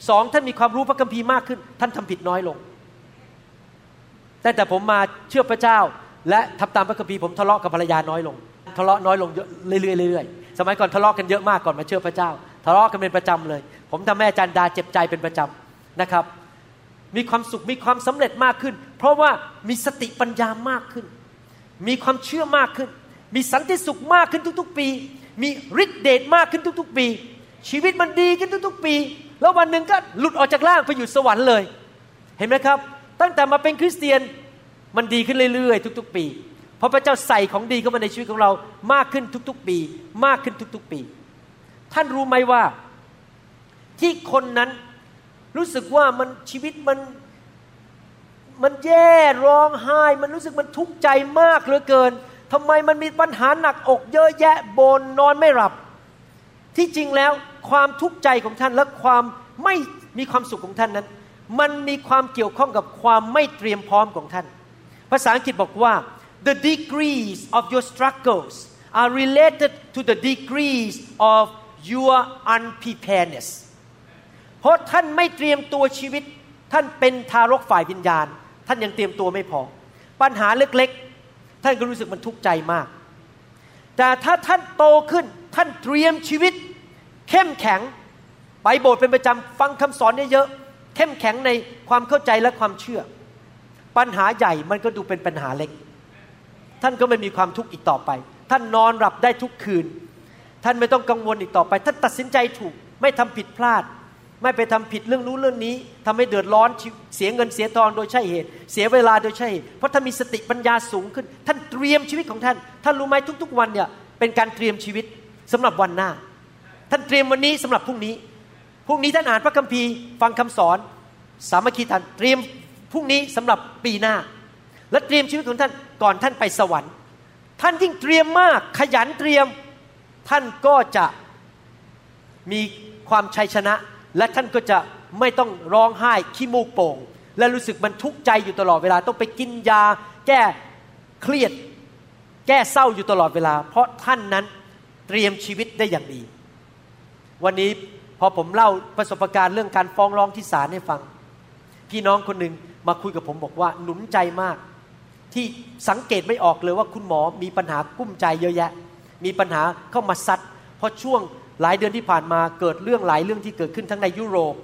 สองท่านมีความรู้พระคัมภีร์มากขึ้น ท่านทำผิดน้อยลงแต่แต่ผมมาเชื่อพระเจ้า และทำตามพระคัมภีร์ผมทะเลาะกับภรรยาน้อยลง ทะเลาะน้อยลงเรื่อยๆเรื่อยๆสมัยก่อนทะเลาะกันเยอะมากก่อนมาเชื่อพระเจ้า ทะเลาะกันเป็นประจำเลย ผมทำแม่จันดาเจ็บใจเป็นประจำนะครับ มีความสุขมีความสำเร็จมากขึ้น เพราะว่ามีสติปัญญามากขึ้น มีความเชื่อมากขึ้น มีสันติสุขมากขึ้นทุก ๆ ปี มีฤทธิเดชมากขึ้นทุก ๆ ปี ชีวิตมันดีขึ้นทุก ๆ ปี แล้ววันหนึ่งก็หลุดออกจากร่างไปอยู่สวรรค์เลย เห็นไหมครับ ตั้งแต่มาเป็นคริสเตียนมันดีขึ้นเรื่อย ๆ ทุก ๆ ปี เพราะพระเจ้าใส่ของดีเข้ามาในชีวิตของเรามากขึ้นทุก ๆ ปี มากขึ้นทุก ๆ ปี ท่านรู้ไหมว่าที่คนนั้นรู้สึกว่ามันชีวิตมัน มันแย่ร้องไห้ มันรู้สึกมันทุกข์ใจมากเหลือเกินทำไมมันมีปัญหาหนักอกเยอะแยะบนนอนไม่หลับ ที่จริงแล้วความทุกข์ใจของท่านและความไม่มีความสุขของท่านนั้น มันมีความเกี่ยวข้องกับความไม่เตรียมพร้อมของท่าน ภาษาอังกฤษบอกว่า the degrees of your struggles are related to the degrees of your unpreparedness เพราะท่านไม่เตรียมตัวชีวิต ท่านเป็นทารกฝ่ายวิญญาณ ท่านยังเตรียมตัวไม่พอ ปัญหาเล็กๆ ท่านก็รู้สึกมันทุกข์ใจมาก แต่ถ้าท่านโตขึ้นท่านเตรียมชีวิต เข้มแข็งไปโบสถ์เป็นประจำฟังคำสอนเยอะๆเข้มแข็งในความเข้าใจและความเชื่อ ปัญหาใหญ่มันก็ดูเป็นปัญหาเล็ก ท่านก็ไม่มีความทุกข์อีกต่อไป ท่านนอนหลับได้ทุกคืน ท่านไม่ต้องกังวลอีกต่อไป ท่านตัดสินใจถูกไม่ทำผิดพลาด ไม่ไปทำผิดเรื่องนู้นเรื่องนี้ทำให้เดือดร้อนเสียเงินเสียทองโดยใช่เหตุ เสียเวลาโดยใช่เหตุเพราะท่านมีสติปัญญาสูงขึ้น ท่านเตรียมชีวิตของท่าน ท่านรู้ไหมทุก ๆ วันเนี่ยเป็นการเตรียมชีวิตสำหรับวันหน้า ท่านเตรียมวันนี้สำหรับพรุ่งนี้พรุ่งนี้ท่านอ่านพระคัมภีร์ฟังคำสอน สามัคคีท่านเตรียมพรุ่งนี้สำหรับปีหน้า และเตรียมชีวิตของท่านก่อนท่านไปสวรรค์ ท่านยิ่งเตรียมมากขยันเตรียมท่านก็จะมีความชัยชนะ และท่านก็จะไม่ต้องร้องไห้ขี้มูกโป่ง และรู้สึกมันทุกข์ใจอยู่ตลอดเวลา ต้องไปกินยา แก้เครียด แก้เศร้าอยู่ตลอดเวลา เพราะท่านนั้นเตรียมชีวิตได้อย่างดี วันนี้พอผมเล่าประสบการณ์เรื่องการฟ้องร้องที่ศาลให้ฟัง พี่น้องคนหนึ่งมาคุยกับผมบอกว่าหนุนใจมาก ที่สังเกตไม่ออกเลยว่าคุณหมอมีปัญหากุ้มใจเยอะแยะ มีปัญหาเข้ามาซัดเพราะช่วง หลายเดือนที่ผ่านมาเกิดเรื่องหลายเรื่องที่เกิดขึ้นทั้งในยุโรป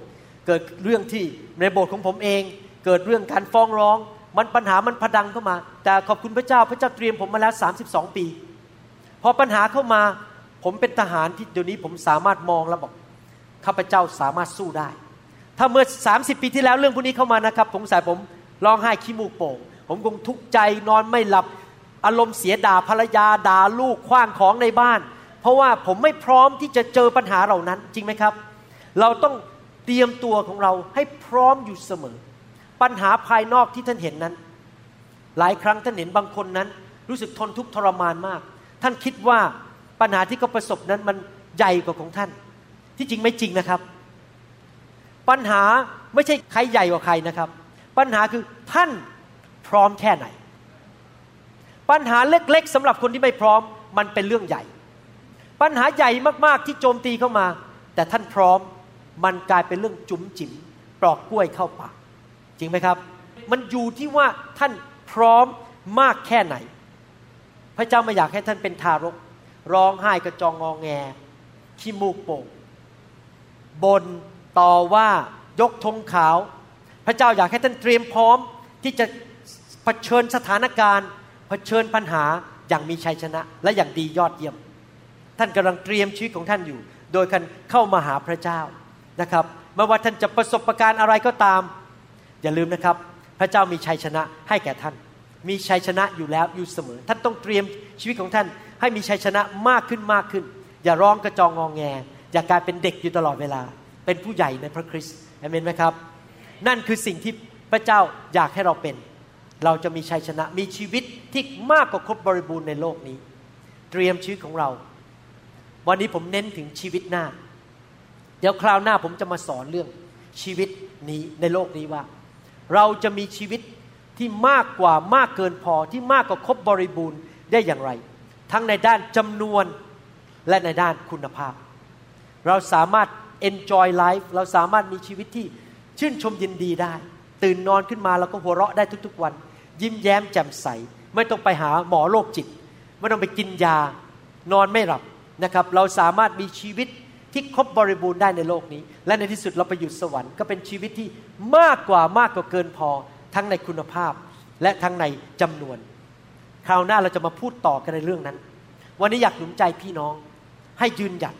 เกิดเรื่องที่ในโบสถ์ของผมเอง เกิดเรื่องการฟ้องร้อง มันปัญหามันพดังเข้ามา แต่ขอบคุณพระเจ้าพระเจ้าเตรียมผมมาแล้ว 32 ปี พอปัญหาเข้ามาผมเป็นทหารที่เดี๋ยวนี้ผมสามารถมองแล้วบอกข้าพเจ้าสามารถสู้ได้ ถ้าเมื่อ 30 ปีที่แล้วเรื่องพวกนี้เข้ามานะครับผมสายผมร้องไห้ขี้มูกโป่งผมคงทุกข์ใจนอนไม่หลับ อารมณ์เสียด่าภรรยาด่าลูกคว้างของในบ้าน เพราะว่าผมไม่พร้อมที่จะเจอปัญหาเหล่านั้นจริงไหมครับ เราต้องเตรียมตัวของเราให้พร้อมอยู่เสมอ ปัญหาภายนอกที่ท่านเห็นนั้น หลายครั้งท่านเห็นบางคนนั้น รู้สึกทนทุกข์ทรมานมาก ท่านคิดว่าปัญหาที่เขาประสบนั้นมันใหญ่กว่าของท่าน ที่จริงไม่จริงนะครับ ปัญหาไม่ใช่ใครใหญ่กว่าใครนะครับ ปัญหาคือท่านพร้อมแค่ไหน ปัญหาเล็กๆสำหรับคนที่ไม่พร้อมมันเป็นเรื่องใหญ่ ปัญหาใหญ่มากๆที่โจมตีเข้ามา แต่ท่านพร้อมมันกลายเป็นเรื่องจุ๋มจิ๋มปลอกกล้วยเข้าปากจริงไหมครับ มันอยู่ที่ว่าท่านพร้อมมากแค่ไหน พระเจ้าไม่อยากให้ท่านเป็นทารก ร้องไห้กระจองงองแงขี้มูกโป่งบนต่อว่ายกธงขาว พระเจ้าอยากให้ท่านเตรียมพร้อมที่จะเผชิญสถานการณ์เผชิญปัญหาอย่างมีชัยชนะ และอย่างดียอดเยี่ยม ท่านกำลังเตรียมชีวิตของท่านอยู่ โดยการเข้ามาหาพระเจ้านะครับไม่ว่าท่านจะประสบประการอะไรก็ตาม อย่าลืมนะครับ พระเจ้ามีชัยชนะให้แก่ท่าน มีชัยชนะอยู่แล้วอยู่เสมอ ท่านต้องเตรียมชีวิตของท่าน ให้มีชัยชนะมากขึ้นมากขึ้น อย่าร้องกระจองงองแง อย่ากลายเป็นเด็กอยู่ตลอดเวลา เป็นผู้ใหญ่ในพระคริสต์เอเมนไหมครับ นั่นคือสิ่งที่พระเจ้าอยากให้เราเป็น เราจะมีชัยชนะมีชีวิตที่มากกว่าครบบริบูรณ์ในโลกนี้ เตรียมชีวิตของเรา วันนี้ผมเน้นถึงชีวิตหน้า เดี๋ยวคราวหน้าผมจะมาสอนเรื่องชีวิตนี้ในโลกนี้ว่า เราจะมีชีวิตที่มากกว่ามากเกินพอที่มากกว่าครบบริบูรณ์ได้อย่างไร ทั้งในด้านจำนวนและในด้านคุณภาพ เราสามารถ enjoy life เราสามารถมีชีวิตที่ชื่นชมยินดีได้ ตื่นนอนขึ้นมาเราก็หัวเราะได้ทุกๆวัน ยิ้มแย้มแจ่มใส ไม่ต้องไปหาหมอโรคจิต ไม่ต้องไปกินยา นอนไม่หลับ นะครับเราสามารถมีชีวิตที่ครบบริบูรณ์ได้ในโลกนี้ และในที่สุดเราไปอยู่สวรรค์ก็เป็นชีวิตที่มากกว่ามากกว่าเกินพอ ทั้งในคุณภาพและทั้งในจำนวน คราวหน้าเราจะมาพูดต่อกันในเรื่องนั้น วันนี้อยากหนุนใจพี่น้องให้ยืนหยัด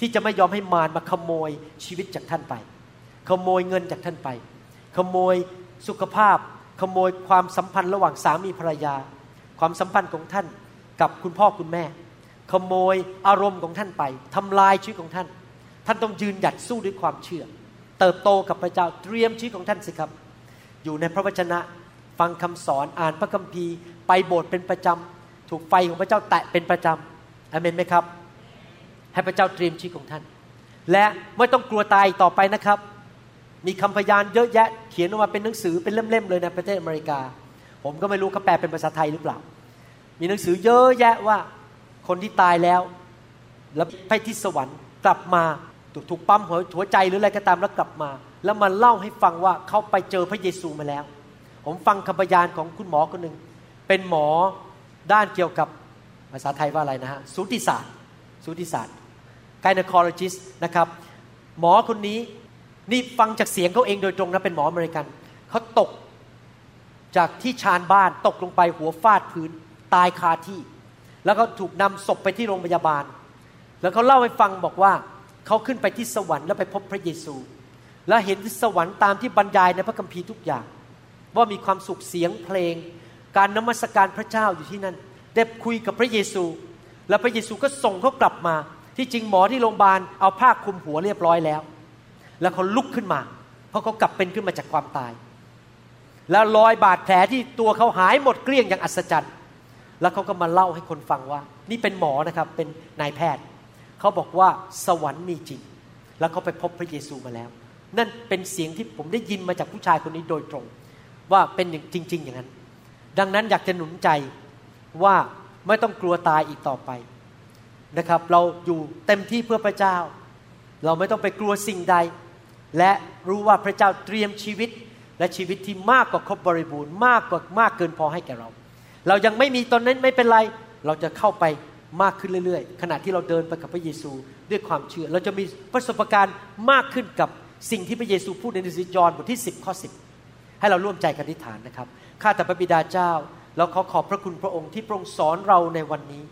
ที่จะไม่ยอมให้มารมาขโมยชีวิตจากท่านไป ขโมยเงินจากท่านไป ขโมยสุขภาพ ขโมยความสัมพันธ์ระหว่างสามีภรรยา ความสัมพันธ์ของท่านกับคุณพ่อคุณแม่ ขโมยอารมณ์ของท่านไปทำลายชีวิตของท่าน ท่านต้องยืนหยัดสู้ด้วยความเชื่อ เติบโตกับพระเจ้าเตรียมชีวิตของท่านสิครับ อยู่ในพระวจนะฟังคำสอนอ่านพระคัมภีร์ ไปโบสถ์เป็นประจำถูกไฟของพระเจ้าแตะเป็นประจำอเมนไหมครับ ให้พระเจ้าเตรียมชีวิตของท่าน และไม่ต้องกลัวตายต่อไปนะครับ มีคำพยานเยอะแยะ เขียนออกมาเป็นหนังสือเป็นเล่มๆเลยในประเทศอเมริกา ผมก็ไม่รู้เขาแปลเป็นภาษาไทยหรือเปล่า มีหนังสือเยอะแยะว่า คนที่ตายแล้ว แล้วไปที่สวรรค์กลับมาถูกถูกปั๊มหัวหัวใจหรืออะไรก็ตามแล้วกลับมา แล้วมาเล่าให้ฟังว่าเขาไปเจอพระเยซูมาแล้ว ผมฟังคำพยานของคุณหมอคนหนึ่งเป็นหมอด้านเกี่ยวกับภาษาไทยว่าอะไรนะฮะสูติศาสตร์สูติศาสตร์ gynecologist นะครับหมอคนนี้นี่ฟังจากเสียงเขาเองโดยตรงนะเป็นหมออเมริกันเขาตกจากที่ชานบ้านตกลงไปหัวฟาดพื้นตายคาที่ แล้วก็ถูกนำศพไปที่โรงพยาบาล แล้วเขาเล่าให้ฟังบอกว่าเขาขึ้นไปที่สวรรค์แล้วไปพบพระเยซู แล้วเห็นสวรรค์ตามที่บรรยายในพระคัมภีร์ทุกอย่าง ว่ามีความสุขเสียงเพลง การนมัสการพระเจ้าอยู่ที่นั่นได้คุยกับพระเยซู แล้วพระเยซูก็ส่งเขากลับมา ที่จริงหมอที่โรงพยาบาลเอาผ้าคลุมหัวเรียบร้อยแล้ว แล้วเขาลุกขึ้นมา เพราะเขากลับเป็นขึ้นมาจากความตาย แล้วรอยบาดแผลที่ตัวเขาหายหมดเกลี้ยงอย่างอัศจรรย์ แล้วเขาก็มาเล่าให้คนฟังว่า นี่เป็นหมอนะครับเป็นนายแพทย์เขาบอกว่าสวรรค์มีจริง แล้วเขาไปพบพระเยซูมาแล้ว นั่นเป็นเสียงที่ผมได้ยินมาจากผู้ชายคนนี้โดยตรง ว่าเป็นจริง ๆ อย่างนั้น ดังนั้นอยากจะหนุนใจว่าไม่ต้องกลัวตายอีกต่อไปนะครับ เราอยู่เต็มที่เพื่อพระเจ้า เราไม่ต้องไปกลัวสิ่งใด และรู้ว่าพระเจ้าเตรียมชีวิตและชีวิตที่มากกว่าครบบริบูรณ์มากกว่ามากเกินพอให้แก่เรา เรายังไม่มีตอนนั้นไม่เป็นไร เราจะเข้าไปมากขึ้นเรื่อยๆ ขณะที่เราเดินไปกับพระเยซูด้วยความเชื่อ เราจะมีประสบการณ์มากขึ้นกับสิ่งที่พระเยซูพูดในหนังสือยอห์นบทที่ 10ข้อ10 ให้เราร่วมใจกันอธิษฐานนะครับข้าแต่พระบิดาเจ้าเราขอขอบพระคุณพระองค์ที่พระองค์สอนเราในวันนี้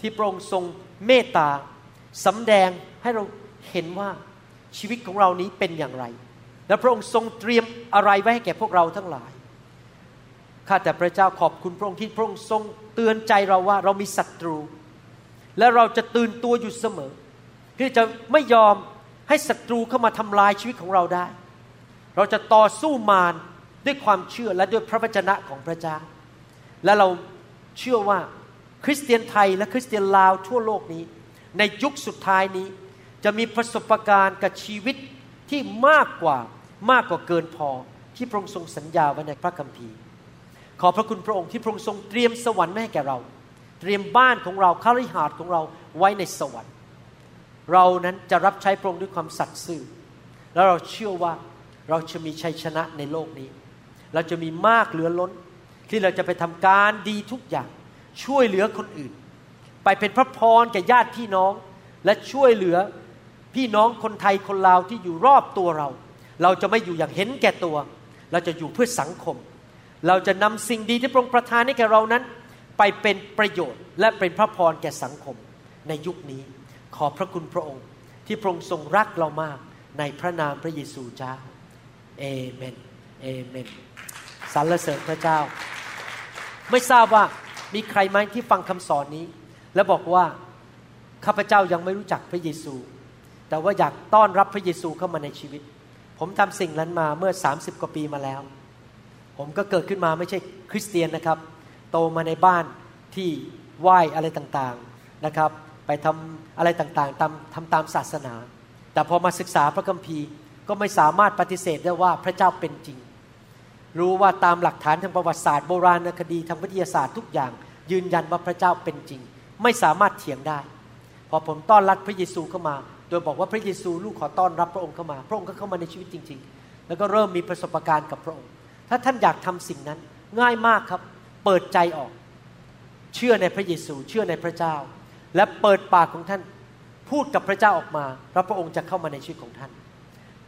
ที่พระองค์ทรงเมตตาสำแดงให้เราเห็นว่าชีวิตของเรานี้เป็นอย่างไร และพระองค์ทรงเตรียมอะไรไว้ให้แก่พวกเราทั้งหลาย ข้าแต่พระเจ้าขอบคุณพระองค์ที่พระองค์ทรงเตือนใจเราว่าเรามีศัตรู และเราจะตื่นตัวอยู่เสมอที่จะไม่ยอมให้ศัตรูเข้ามาทำลายชีวิตของเราได้ เราจะต่อสู้มารด้วยความเชื่อและด้วยพระวจนะของพระเจ้า และเราเชื่อว่าคริสเตียนไทยและคริสเตียนลาวทั่วโลกนี้ ในยุคสุดท้ายนี้ จะมีประสบการณ์กับชีวิตที่มากกว่ามากกว่าเกินพอที่พระองค์ทรงสัญญาไว้ในพระคัมภีร์ อพระคุณพระองค์ที่พระองค์ทรงเตรียมสวรรค์ให้แก่เรา เตรียมบ้านของเราคาริหาสน์ของเราไว้ในสวรรค์ เรานั้นจะรับใช้พระองค์ด้วยความสัตย์ซื่อ แล้วเราเชื่อว่าเราจะมีชัยชนะในโลกนี้ เราจะมีมากเหลือล้น ที่เราจะไปทำการดีทุกอย่าง ช่วยเหลือคนอื่น ไปเป็นพระพรแก่ญาติพี่น้อง และช่วยเหลือพี่น้องคนไทยคนลาวที่อยู่รอบตัวเรา เราจะไม่อยู่อย่างเห็นแก่ตัว เราจะอยู่เพื่อสังคม เราจะนำสิ่งดีที่พระองค์ประทานให้แก่เรานั้น ไปเป็นประโยชน์ และเป็นพระพรแก่สังคมในยุคนี้ ขอพระคุณพระองค์ ที่พระองค์ทรงรักเรามากในพระนามพระเยซูเจ้าเอเมนเอเมนสรรเสริญพระเจ้า ไม่ทราบว่ามีใครไหมที่ฟังคำสอนนี้ แล้วบอกว่าข้าพเจ้ายังไม่รู้จักพระเยซู แต่ว่าอยากต้อนรับพระเยซูเข้ามาในชีวิต ผมทำสิ่งนั้นมาเมื่อ 30 กว่าปีมาแล้ว ผมก็เกิดขึ้นมาไม่ใช่คริสเตียนนะครับ โตมาในบ้านที่ไหว้อะไรต่างๆนะครับ ไปทำอะไรต่างๆตามทำตามศาสนา แต่พอมาศึกษาพระคัมภีร์ก็ไม่สามารถปฏิเสธได้ว่าพระเจ้าเป็นจริง รู้ว่าตามหลักฐานทางประวัติศาสตร์โบราณคดีทางวิทยาศาสตร์ทุกอย่าง ยืนยันว่าพระเจ้าเป็นจริง ไม่สามารถเถียงได้ พอผมต้อนรับพระเยซูเข้ามา โดยบอกว่าพระเยซูลูกขอต้อนรับพระองค์เข้ามา พระองค์ก็เข้ามาในชีวิตจริง ๆ แล้วก็เริ่มมีประสบการณ์กับพระองค์ ถ้าท่านอยากทำสิ่งนั้นง่ายมากครับ เปิดใจออก เชื่อในพระเยซู เชื่อในพระเจ้า และเปิดปากของท่านพูดกับพระเจ้าออกมาแล้วพระองค์จะเข้ามาในชีวิตของท่าน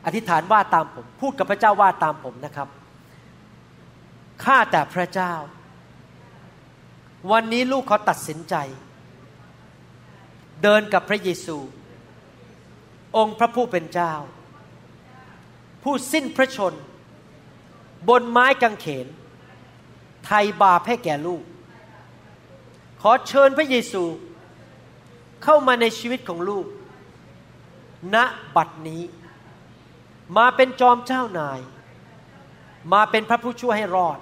อธิษฐานว่าตามผม พูดกับพระเจ้าว่าตามผมนะครับข้าแต่พระเจ้า วันนี้ลูกเขาตัดสินใจ เดินกับพระเยซู องค์พระผู้เป็นเจ้า ผู้สิ้นพระชน บนไม้กางเขนไทยบาปให้แก่ลูก ขอเชิญพระเยซู เข้ามาในชีวิตของลูก ณบัดนี้ มาเป็นจอมเจ้านาย มาเป็นพระผู้ช่วยให้รอด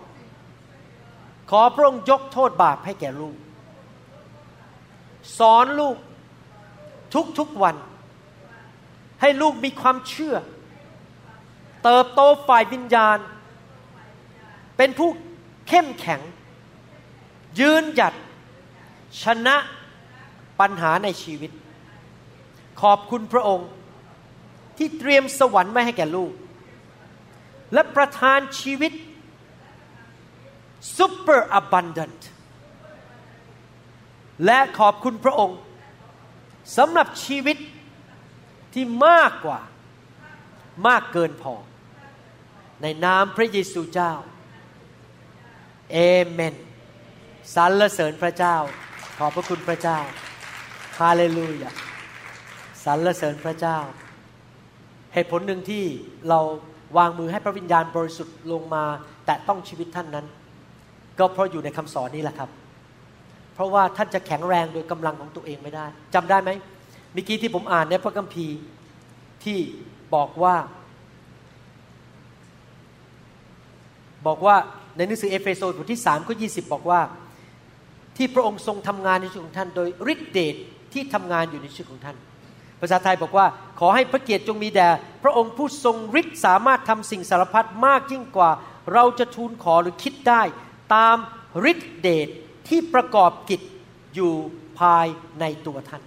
ขอพระองค์ยกโทษบาปให้แก่ลูก สอนลูกทุกๆวัน ให้ลูกมีความเชื่อ เติบโตฝ่ายวิญญาณ เป็นผู้เข้มแข็ง ยืนหยัดชนะปัญหาในชีวิต ขอบคุณพระองค์ที่เตรียมสวรรค์ไว้ให้แก่ลูก และประทานชีวิต super abundant และขอบคุณพระองค์สำหรับชีวิตที่มากกว่ามากเกินพอ ในนามพระเยซูเจ้า เอเมนสรรเสริญพระเจ้า ขอบพระคุณพระเจ้าฮาเลลูยาสรรเสริญพระเจ้า เหตุผลหนึ่งที่เราวางมือให้พระวิญญาณบริสุทธิ์ลงมาแต่ต้องชีวิตท่านนั้น ก็เพราะอยู่ในคำสอนนี้แหละครับ เพราะว่าท่านจะแข็งแรงโดยกำลังของตัวเองไม่ได้จำได้ไหมเมื่อกี้ที่ผมอ่านในพระคัมภีร์ที่บอกว่า บอกว่า ในหนังสือเอเฟโซบทที่3ข้อ20 บอกว่า ที่พระองค์ทรงทำงานในชีวิตของท่าน โดยฤทธิเดชที่ทำงานอยู่ในชีวิตของท่าน ภาษาไทยบอกว่าขอให้พระเกียรติจงมีแด่พระองค์ผู้ทรงฤทธิ์สามารถทำสิ่งสารพัดมากยิ่งกว่า เราจะทูลขอหรือคิดได้ ตามฤทธิเดชที่ประกอบกิจอยู่ภายในตัวท่าน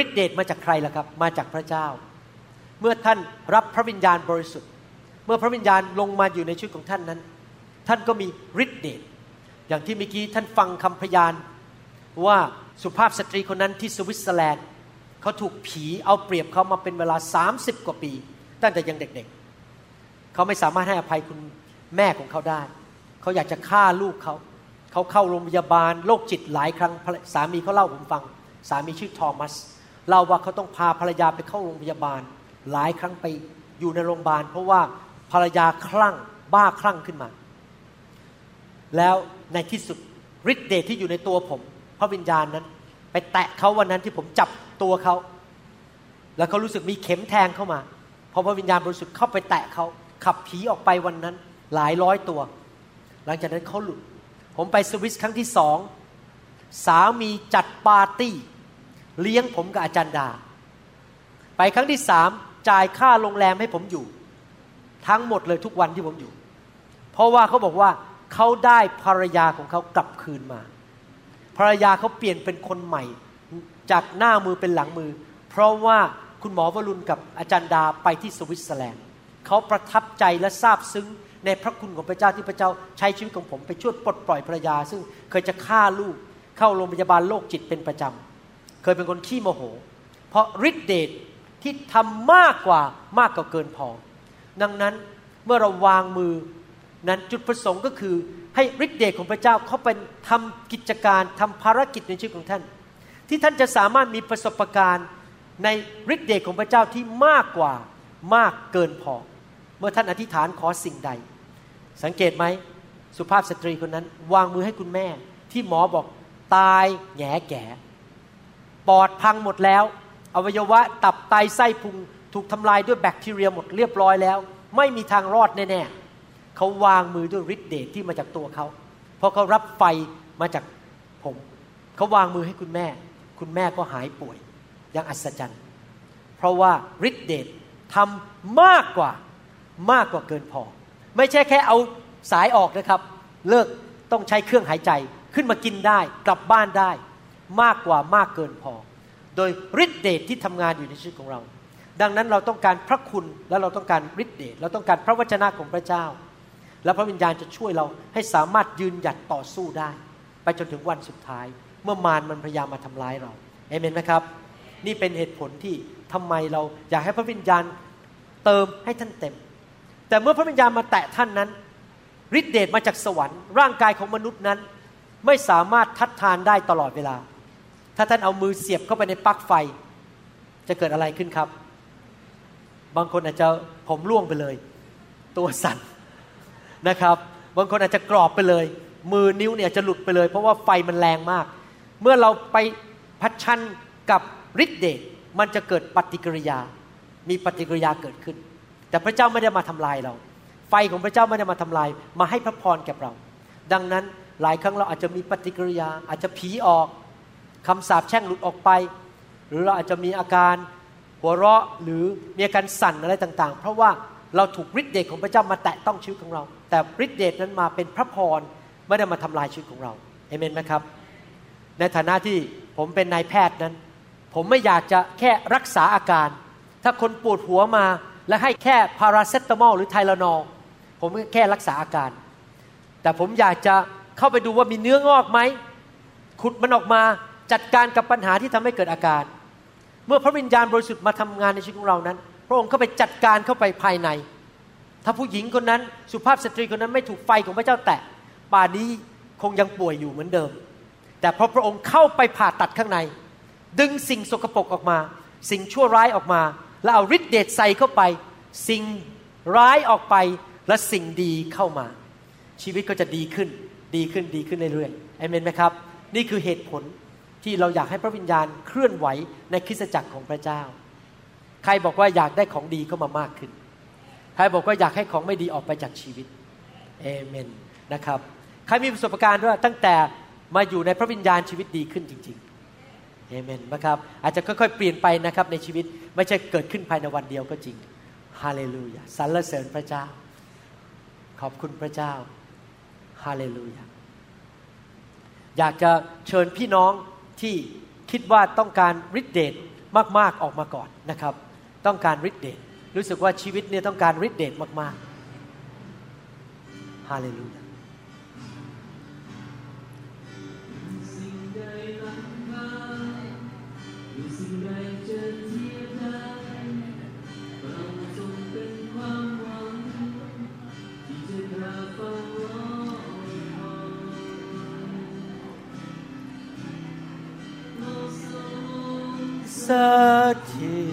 ฤทธิเดชมาจากใครล่ะครับ มาจากพระเจ้า เมื่อท่านรับพระวิญญาณบริสุทธิ์ เมื่อพระวิญญาณลงมาอยู่ในชีวิตของท่านนั้น ท่านก็มีฤทธิ์เดชอย่างที่เมื่อกี้ท่านฟังคำพยานว่าสุภาพสตรีคนนั้นที่สวิตเซอร์แลนด์เขาถูกผีเอาเปรียบเขามาเป็นเวลา 30 กว่าปี ตั้งแต่ยังเด็กๆ เขาไม่สามารถให้อภัยคุณแม่ของเขาได้ เขาอยากจะฆ่าลูกเขา เขาเข้าโรงพยาบาลโรคจิตหลายครั้งสามีเขาเล่าผมฟัง สามีชื่อทอมัสเล่าว่าเขาต้องพาภรรยาไปเข้าโรงพยาบาล หลายครั้งไปอยู่ในโรงพยาบาล เพราะว่าภรรยาคลั่งบ้าคลั่งขึ้นมา แล้วในที่สุดฤทธิ์เดชที่อยู่ในตัวผมพระวิญญาณนั้น ไปแตะเขาวันนั้นที่ผมจับตัวเขา แล้วเขารู้สึกมีเข็มแทงเข้ามาพอพระวิญญาณบริสุทธิ์เข้าไปแตะเขาขับผีออกไปวันนั้น หลายร้อยตัว หลังจากนั้นเขาหลุด ผมไปสวิสครั้งที่สองสามีจัดปาร์ตี้ เลี้ยงผมกับอาจารย์ดา ไปครั้งที่สามจ่ายค่าโรงแรมให้ผมอยู่ ทั้งหมดเลยทุกวันที่ผมอยู่ เพราะว่าเขาบอกว่า เขาได้ภรรยาของเขากลับคืนมา ภรรยาเขาเปลี่ยนเป็นคนใหม่ จากหน้ามือเป็นหลังมือ เพราะว่าคุณหมอวรุณกับอาจารย์ดาไปที่สวิตเซอร์แลนด์เขาประทับใจและซาบซึ้งในพระคุณของพระเจ้าที่พระเจ้าใช้ชีวิตของผมไปช่วยปลดปล่อยภรรยา ซึ่งเคยจะฆ่าลูกเข้าโรงพยาบาลโรคจิตเป็นประจำเคยเป็นคนขี้โมโห เพราะฤทธิเดชที่ทำมากกว่ามากกว่าเกินพอ ดังนั้นเมื่อเราวางมือ นั้นจุดประสงค์ก็คือให้ฤทธิเดชของพระเจ้าเขาเป็นทำกิจการทำภารกิจในชีวิตของท่าน ที่ท่านจะสามารถมีประสบการณ์ในฤทธิเดชของพระเจ้าที่มากกว่ามากเกินพอ เมื่อท่านอธิษฐานขอสิ่งใด สังเกตไหมสุภาพสตรีคนนั้น วางมือให้คุณแม่ ที่หมอบอกตายแง่แก่ปอดพังหมดแล้ว อวัยวะตับไตไส้พุงถูกทำลายด้วยแบคทีเรียหมดเรียบร้อยแล้ว ไม่มีทางรอดแน่ๆ เขาวางมือด้วยฤทธิเดชที่มาจากตัวเขา เพราะเขารับไฟมาจากผม เขาวางมือให้คุณแม่ คุณแม่ก็หายป่วย อย่างอัศจรรย์ เพราะว่าฤทธิเดชทำมากกว่ามากกว่าเกินพอ ไม่ใช่แค่เอาสายออกนะครับ เลิกต้องใช้เครื่องหายใจขึ้นมากินได้ กลับบ้านได้ มากกว่ามากเกินพอ โดยฤทธิเดชที่ทำงานอยู่ในชีวิตของเรา ดังนั้นเราต้องการพระคุณและเราต้องการฤทธิเดชเราต้องการพระวจนะของพระเจ้า แล้วพระวิญญาณจะช่วยเราให้สามารถยืนหยัดต่อสู้ได้ ไปจนถึงวันสุดท้าย เมื่อมารมันพยายามมาทำร้ายเราเอเมนไหมครับ นี่เป็นเหตุผลที่ทำไมเราอยากให้พระวิญญาณเติมให้ท่านเต็ม แต่เมื่อพระวิญญาณมาแตะท่านนั้นฤทธิเดชมาจากสวรรค์ร่างกายของมนุษย์นั้น ไม่สามารถทัดทานได้ตลอดเวลา ถ้าท่านเอามือเสียบเข้าไปในปลั๊กไฟ จะเกิดอะไรขึ้นครับ บางคนอาจจะผมร่วงไปเลย ตัวสั่น นะครับ บางคนอาจจะกรอบไปเลย มือนิ้วเนี่ยจะหลุดไปเลย เพราะว่าไฟมันแรงมาก เมื่อเราไปพัชชันกับฤทธิเดชมันจะเกิดปฏิกิริยา มีปฏิกิริยาเกิดขึ้น แต่พระเจ้าไม่ได้มาทำลายเรา ไฟของพระเจ้าไม่ได้มาทำลาย มาให้พระพรแก่เรา ดังนั้นหลายครั้งเราอาจจะมีปฏิกิริยา อาจจะผีออกคำสาปแช่งหลุดออกไป หรือเราอาจจะมีอาการหัวเราะหรือมีอาการสั่นอะไรต่างๆ เพราะว่า เราถูกฤทธิ์เดชของพระเจ้ามาแตะต้องชีวิตของเรา แต่ฤทธิ์เดชนั้นมาเป็นพระพรไม่ได้มาทำลายชีวิตของเราเอเมนไหมครับ ในฐานะที่ผมเป็นนายแพทย์นั้น ผมไม่อยากจะแค่รักษาอาการ ถ้าคนปวดหัวมาและให้แค่พาราเซตามอลหรือไทลานอลผมแค่รักษาอาการ แต่ผมอยากจะเข้าไปดูว่ามีเนื้องอกไหมขุดมันออกมาจัดการกับปัญหาที่ทำให้เกิดอาการ เมื่อพระวิญญาณบริสุทธิ์มาทำงานในชีวิตของเรานั้น ระองค์เข้าไปจัดการเข้าไปภายใน ถ้าผู้หญิงคนนั้นสุภาพสตรีคนนั้นไม่ถูกไฟของพระเจ้าแตะป่านนี้คงยังป่วยอยู่เหมือนเดิม แต่พอพระองค์เข้าไปผ่าตัดข้างใน ดึงสิ่งสกปรกออกมา สิ่งชั่วร้ายออกมา แล้วเอาฤทธิ์เดชใส่เข้าไป สิ่งร้ายออกไปและสิ่งดีเข้ามา ชีวิตก็จะดีขึ้น ดีขึ้นดีขึ้นเรื่อยๆเอเมนไหมครับ นี่คือเหตุผลที่เราอยากให้พระวิญญาณเคลื่อนไหวในคริสตจักรของพระเจ้า ใครบอกว่าอยากได้ของดีเข้ามามากขึ้น ใครบอกว่าอยากให้ของไม่ดีออกไปจากชีวิตเอเมนนะครับ ใครมีประสบการณ์ว่าตั้งแต่มาอยู่ในพระวิญญาณชีวิตดีขึ้นจริงๆเอเมนนะครับ อาจจะค่อยๆเปลี่ยนไปนะครับในชีวิตไม่ใช่เกิดขึ้นภายในวันเดียวก็จริงฮาเลลูยาสรรเสริญพระเจ้า ขอบคุณพระเจ้าฮาเลลูยาอยากจะเชิญพี่น้องที่คิดว่าต้องการฤทธิเดชมากๆออกมาก่อนนะครับ ต้องการฤทธิเดชรู้สึกว่าชีวิตเนี่ยต้องการฤทธิเดชมากๆฮาเลลูยาสถิต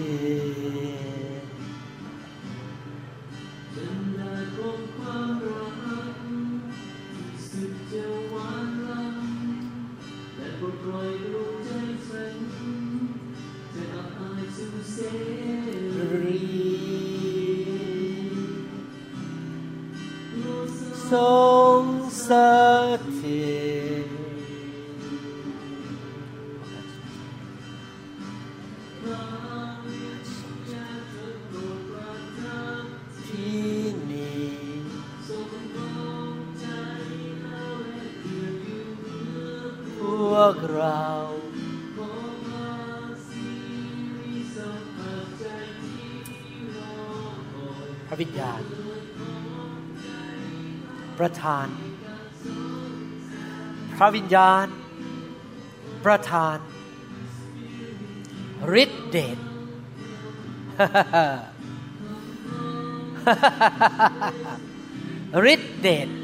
วิญญาณ ประทานฤทธิเดช ฤทธิเดช <laughs>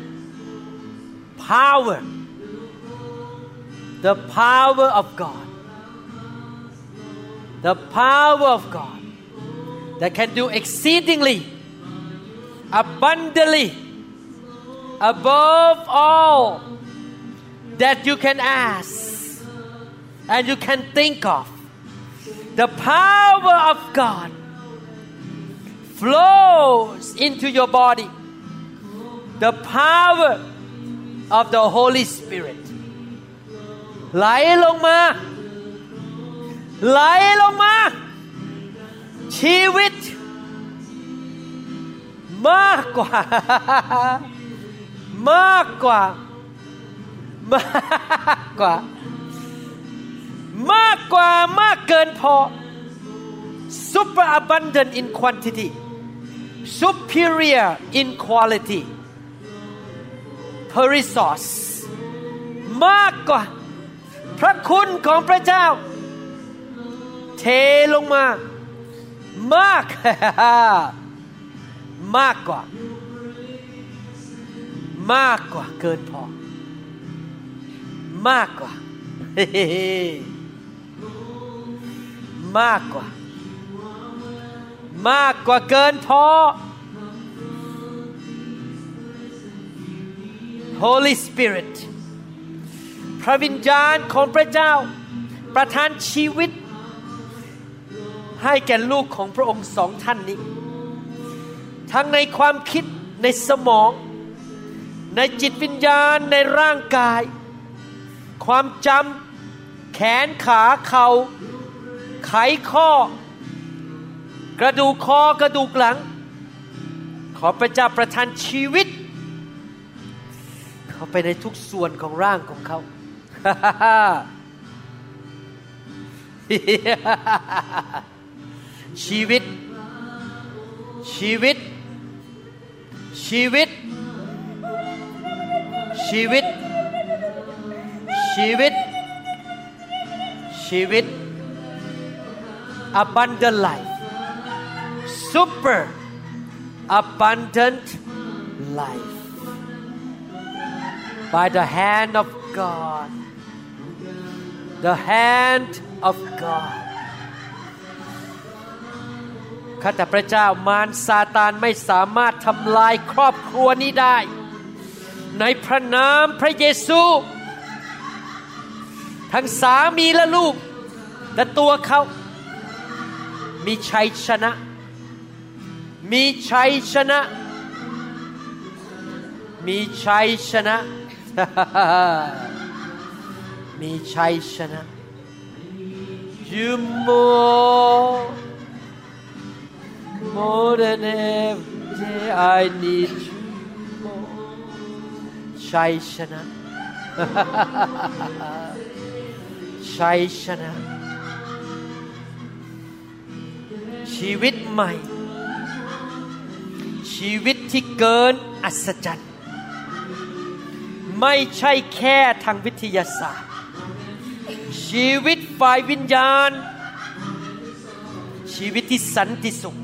power the power of God the power of God that can do exceedingly abundantly above all that you can ask and you can think of the power of God flows into your body the power of the Holy Spirit ไหลลงมา ไหลลงมา ชีวิต มากกว่า มากกว่า <laughs> มากกว่า มากกว่ามากเกินพอ super abundant in quantity superior in quality per resource มากกว่า พระคุณของพระเจ้า เทลงมา มาก มากกว่า มากกว่าเกินพอ มากกว่า มากกว่า มากกว่าเกินพอ Holy Spirit พระวิญญาณของพระเจ้า ประทานชีวิต ให้แก่ลูกของพระองค์สองท่านนี้ ทั้งในความคิดในสมอง ในจิตวิญญาณในร่างกาย ความจำแขนขาเขา่าไขข้อ กระดูกคอกระดูกหลัง ขอพระเจ้าประทานชีวิต เข้าไปในทุกส่วนของร่างของเขา ชีวิต ชีวิต ชีวิต ชีวิต ชีวิต ชีวิต abundant life super abundant life by the hand of God the hand of God ข้าแต่พระเจ้ามารซาตานไม่สามารถทำลายครอบครัวนี้ได้ ในพระนามพระเยซู ทั้งสามีและลูก และตัวเขามีชัยชนะ มีชัยชนะ มีชัยชนะ มีชัยชนะ You more more than every day I need you more ชัยชนะ ชัยชนะ ชีวิตใหม่ ชีวิตที่เกินอัศจรรย์ ไม่ใช่แค่ทางวิทยาศาสตร์ ชีวิตฝ่ายวิญญาณ ชีวิตที่สันติสุข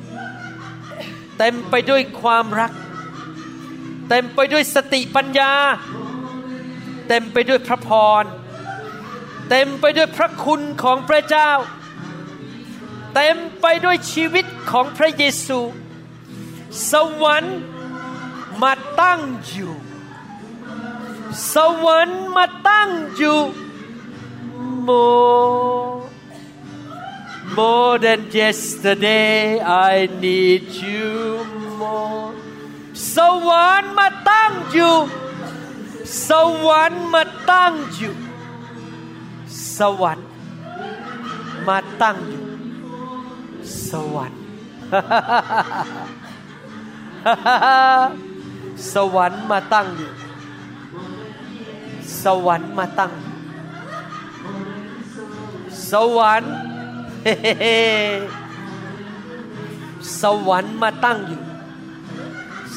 เต็มไปด้วยความรัก เต็มไปด้วยสติปัญญา เต็มไปด้วยพระพร เต็มไปด้วยพระคุณของพระเจ้า เต็มไปด้วยชีวิตของพระเยซู สวรรค์มาตั้งอยู่ สวรรค์มาตั้งอยู่ more more than yesterday I need you more สวรรค์มาตั้งอยู่ สวรรค์มาตั้งอยู่ สวรรค์มาตั้งอยู่สวรรค์ สวรรค์มาตั้งอยู่สวรรค์มาตั้ง สวรรค์สวรรค์มาตั้งอยู่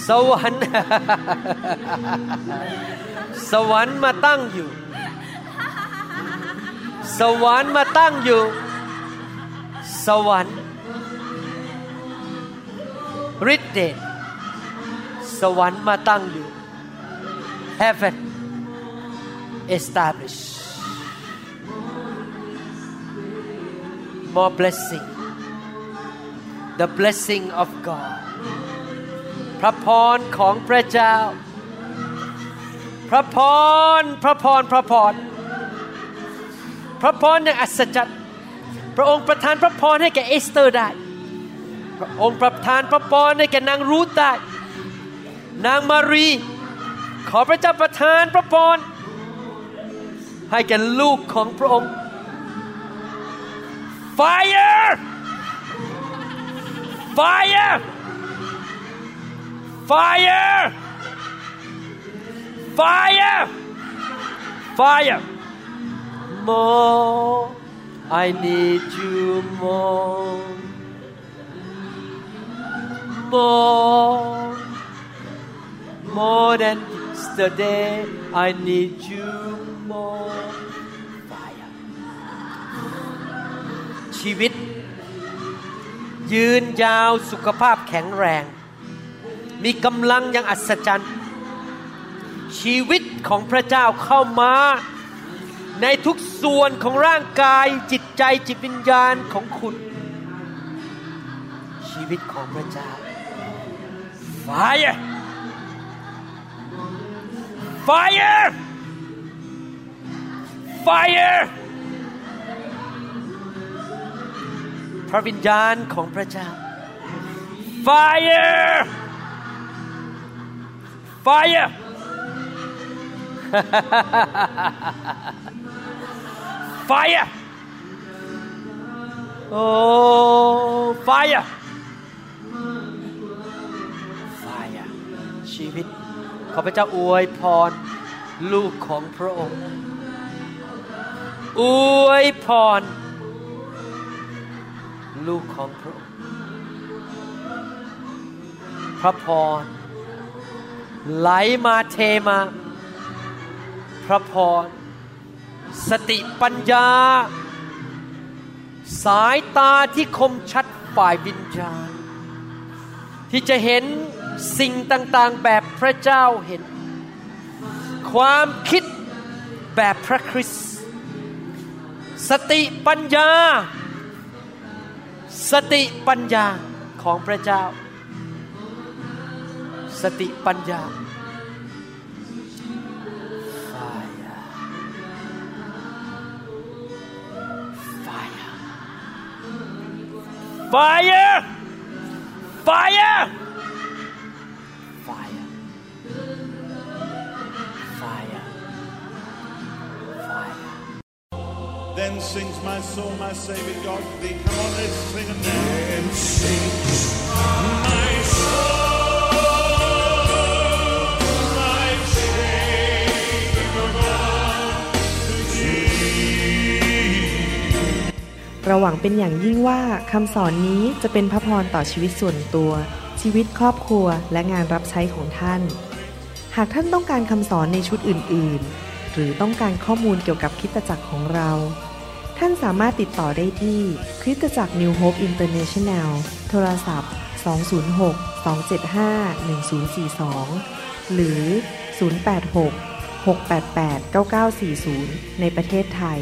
สวรรค์ สวรรค์มาตั้งอยู่ สวรรค์มาตั้งอยู่ สวรรค์ฤทธิ์เดชสวรรค์มาตั้งอยู่ heaven established more blessing the blessing of God พระพรของพระเจ้า พระพร พระพร พระพร พระพรอย่างอัศจรรย์พระองค์ประทานพระพรให้แก่เอสเตอร์ได้ พระองค์ประทานพระพรให้แก่นางรูธได้ นางมารี ขอพระเจ้าประทานพระพรให้แก่ลูกของพระองค์ Fire! Fire! Fire! Fire! Fire! More. I need you more. More. More than yesterday. I need you more. Fire. ชีวิต ยืนยาวสุขภาพแข็งแรง มีกำลังอย่างอัศจรรย์ ชีวิตของพระเจ้าเข้ามา ในทุกส่วนของร่างกายจิตใจจิตวิญญาณของคุณ ชีวิตของพระเจ้า Fire Fire Fire พระวิญญาณของพระเจ้า Fire Fire Fire Oh Fire Fire ชีวิต ขอพระเจ้าอวยพร ลูกของพระองค์ อวยพร ลูกของพระองค์ พระพร ไหลมาเทมา พระพร สติปัญญา สายตาที่คมชัดฝ่ายวิญญาณ ที่จะเห็นสิ่งต่างๆแบบพระเจ้าเห็น ความคิดแบบพระคริสต์สติปัญญา สติปัญญาของพระเจ้า สติปัญญา Fire! Fire! Fire. Fire. Fire. Then sings my soul, my Savior God to thee. Come on, let's sing it now. Then sings my soul, เราหวังเป็นอย่างยิ่งว่าคำสอนนี้จะเป็นพระพรต่อชีวิตส่วนตัว ชีวิตครอบครัวและงานรับใช้ของท่าน หากท่านต้องการคำสอนในชุดอื่น ๆ หรือต้องการข้อมูลเกี่ยวกับคริสตจักรของเรา ท่านสามารถติดต่อได้ที่คริสตจักร New Hope International โทรศัพท์ 206-275-1042 หรือ 086-688-9940 ในประเทศไทย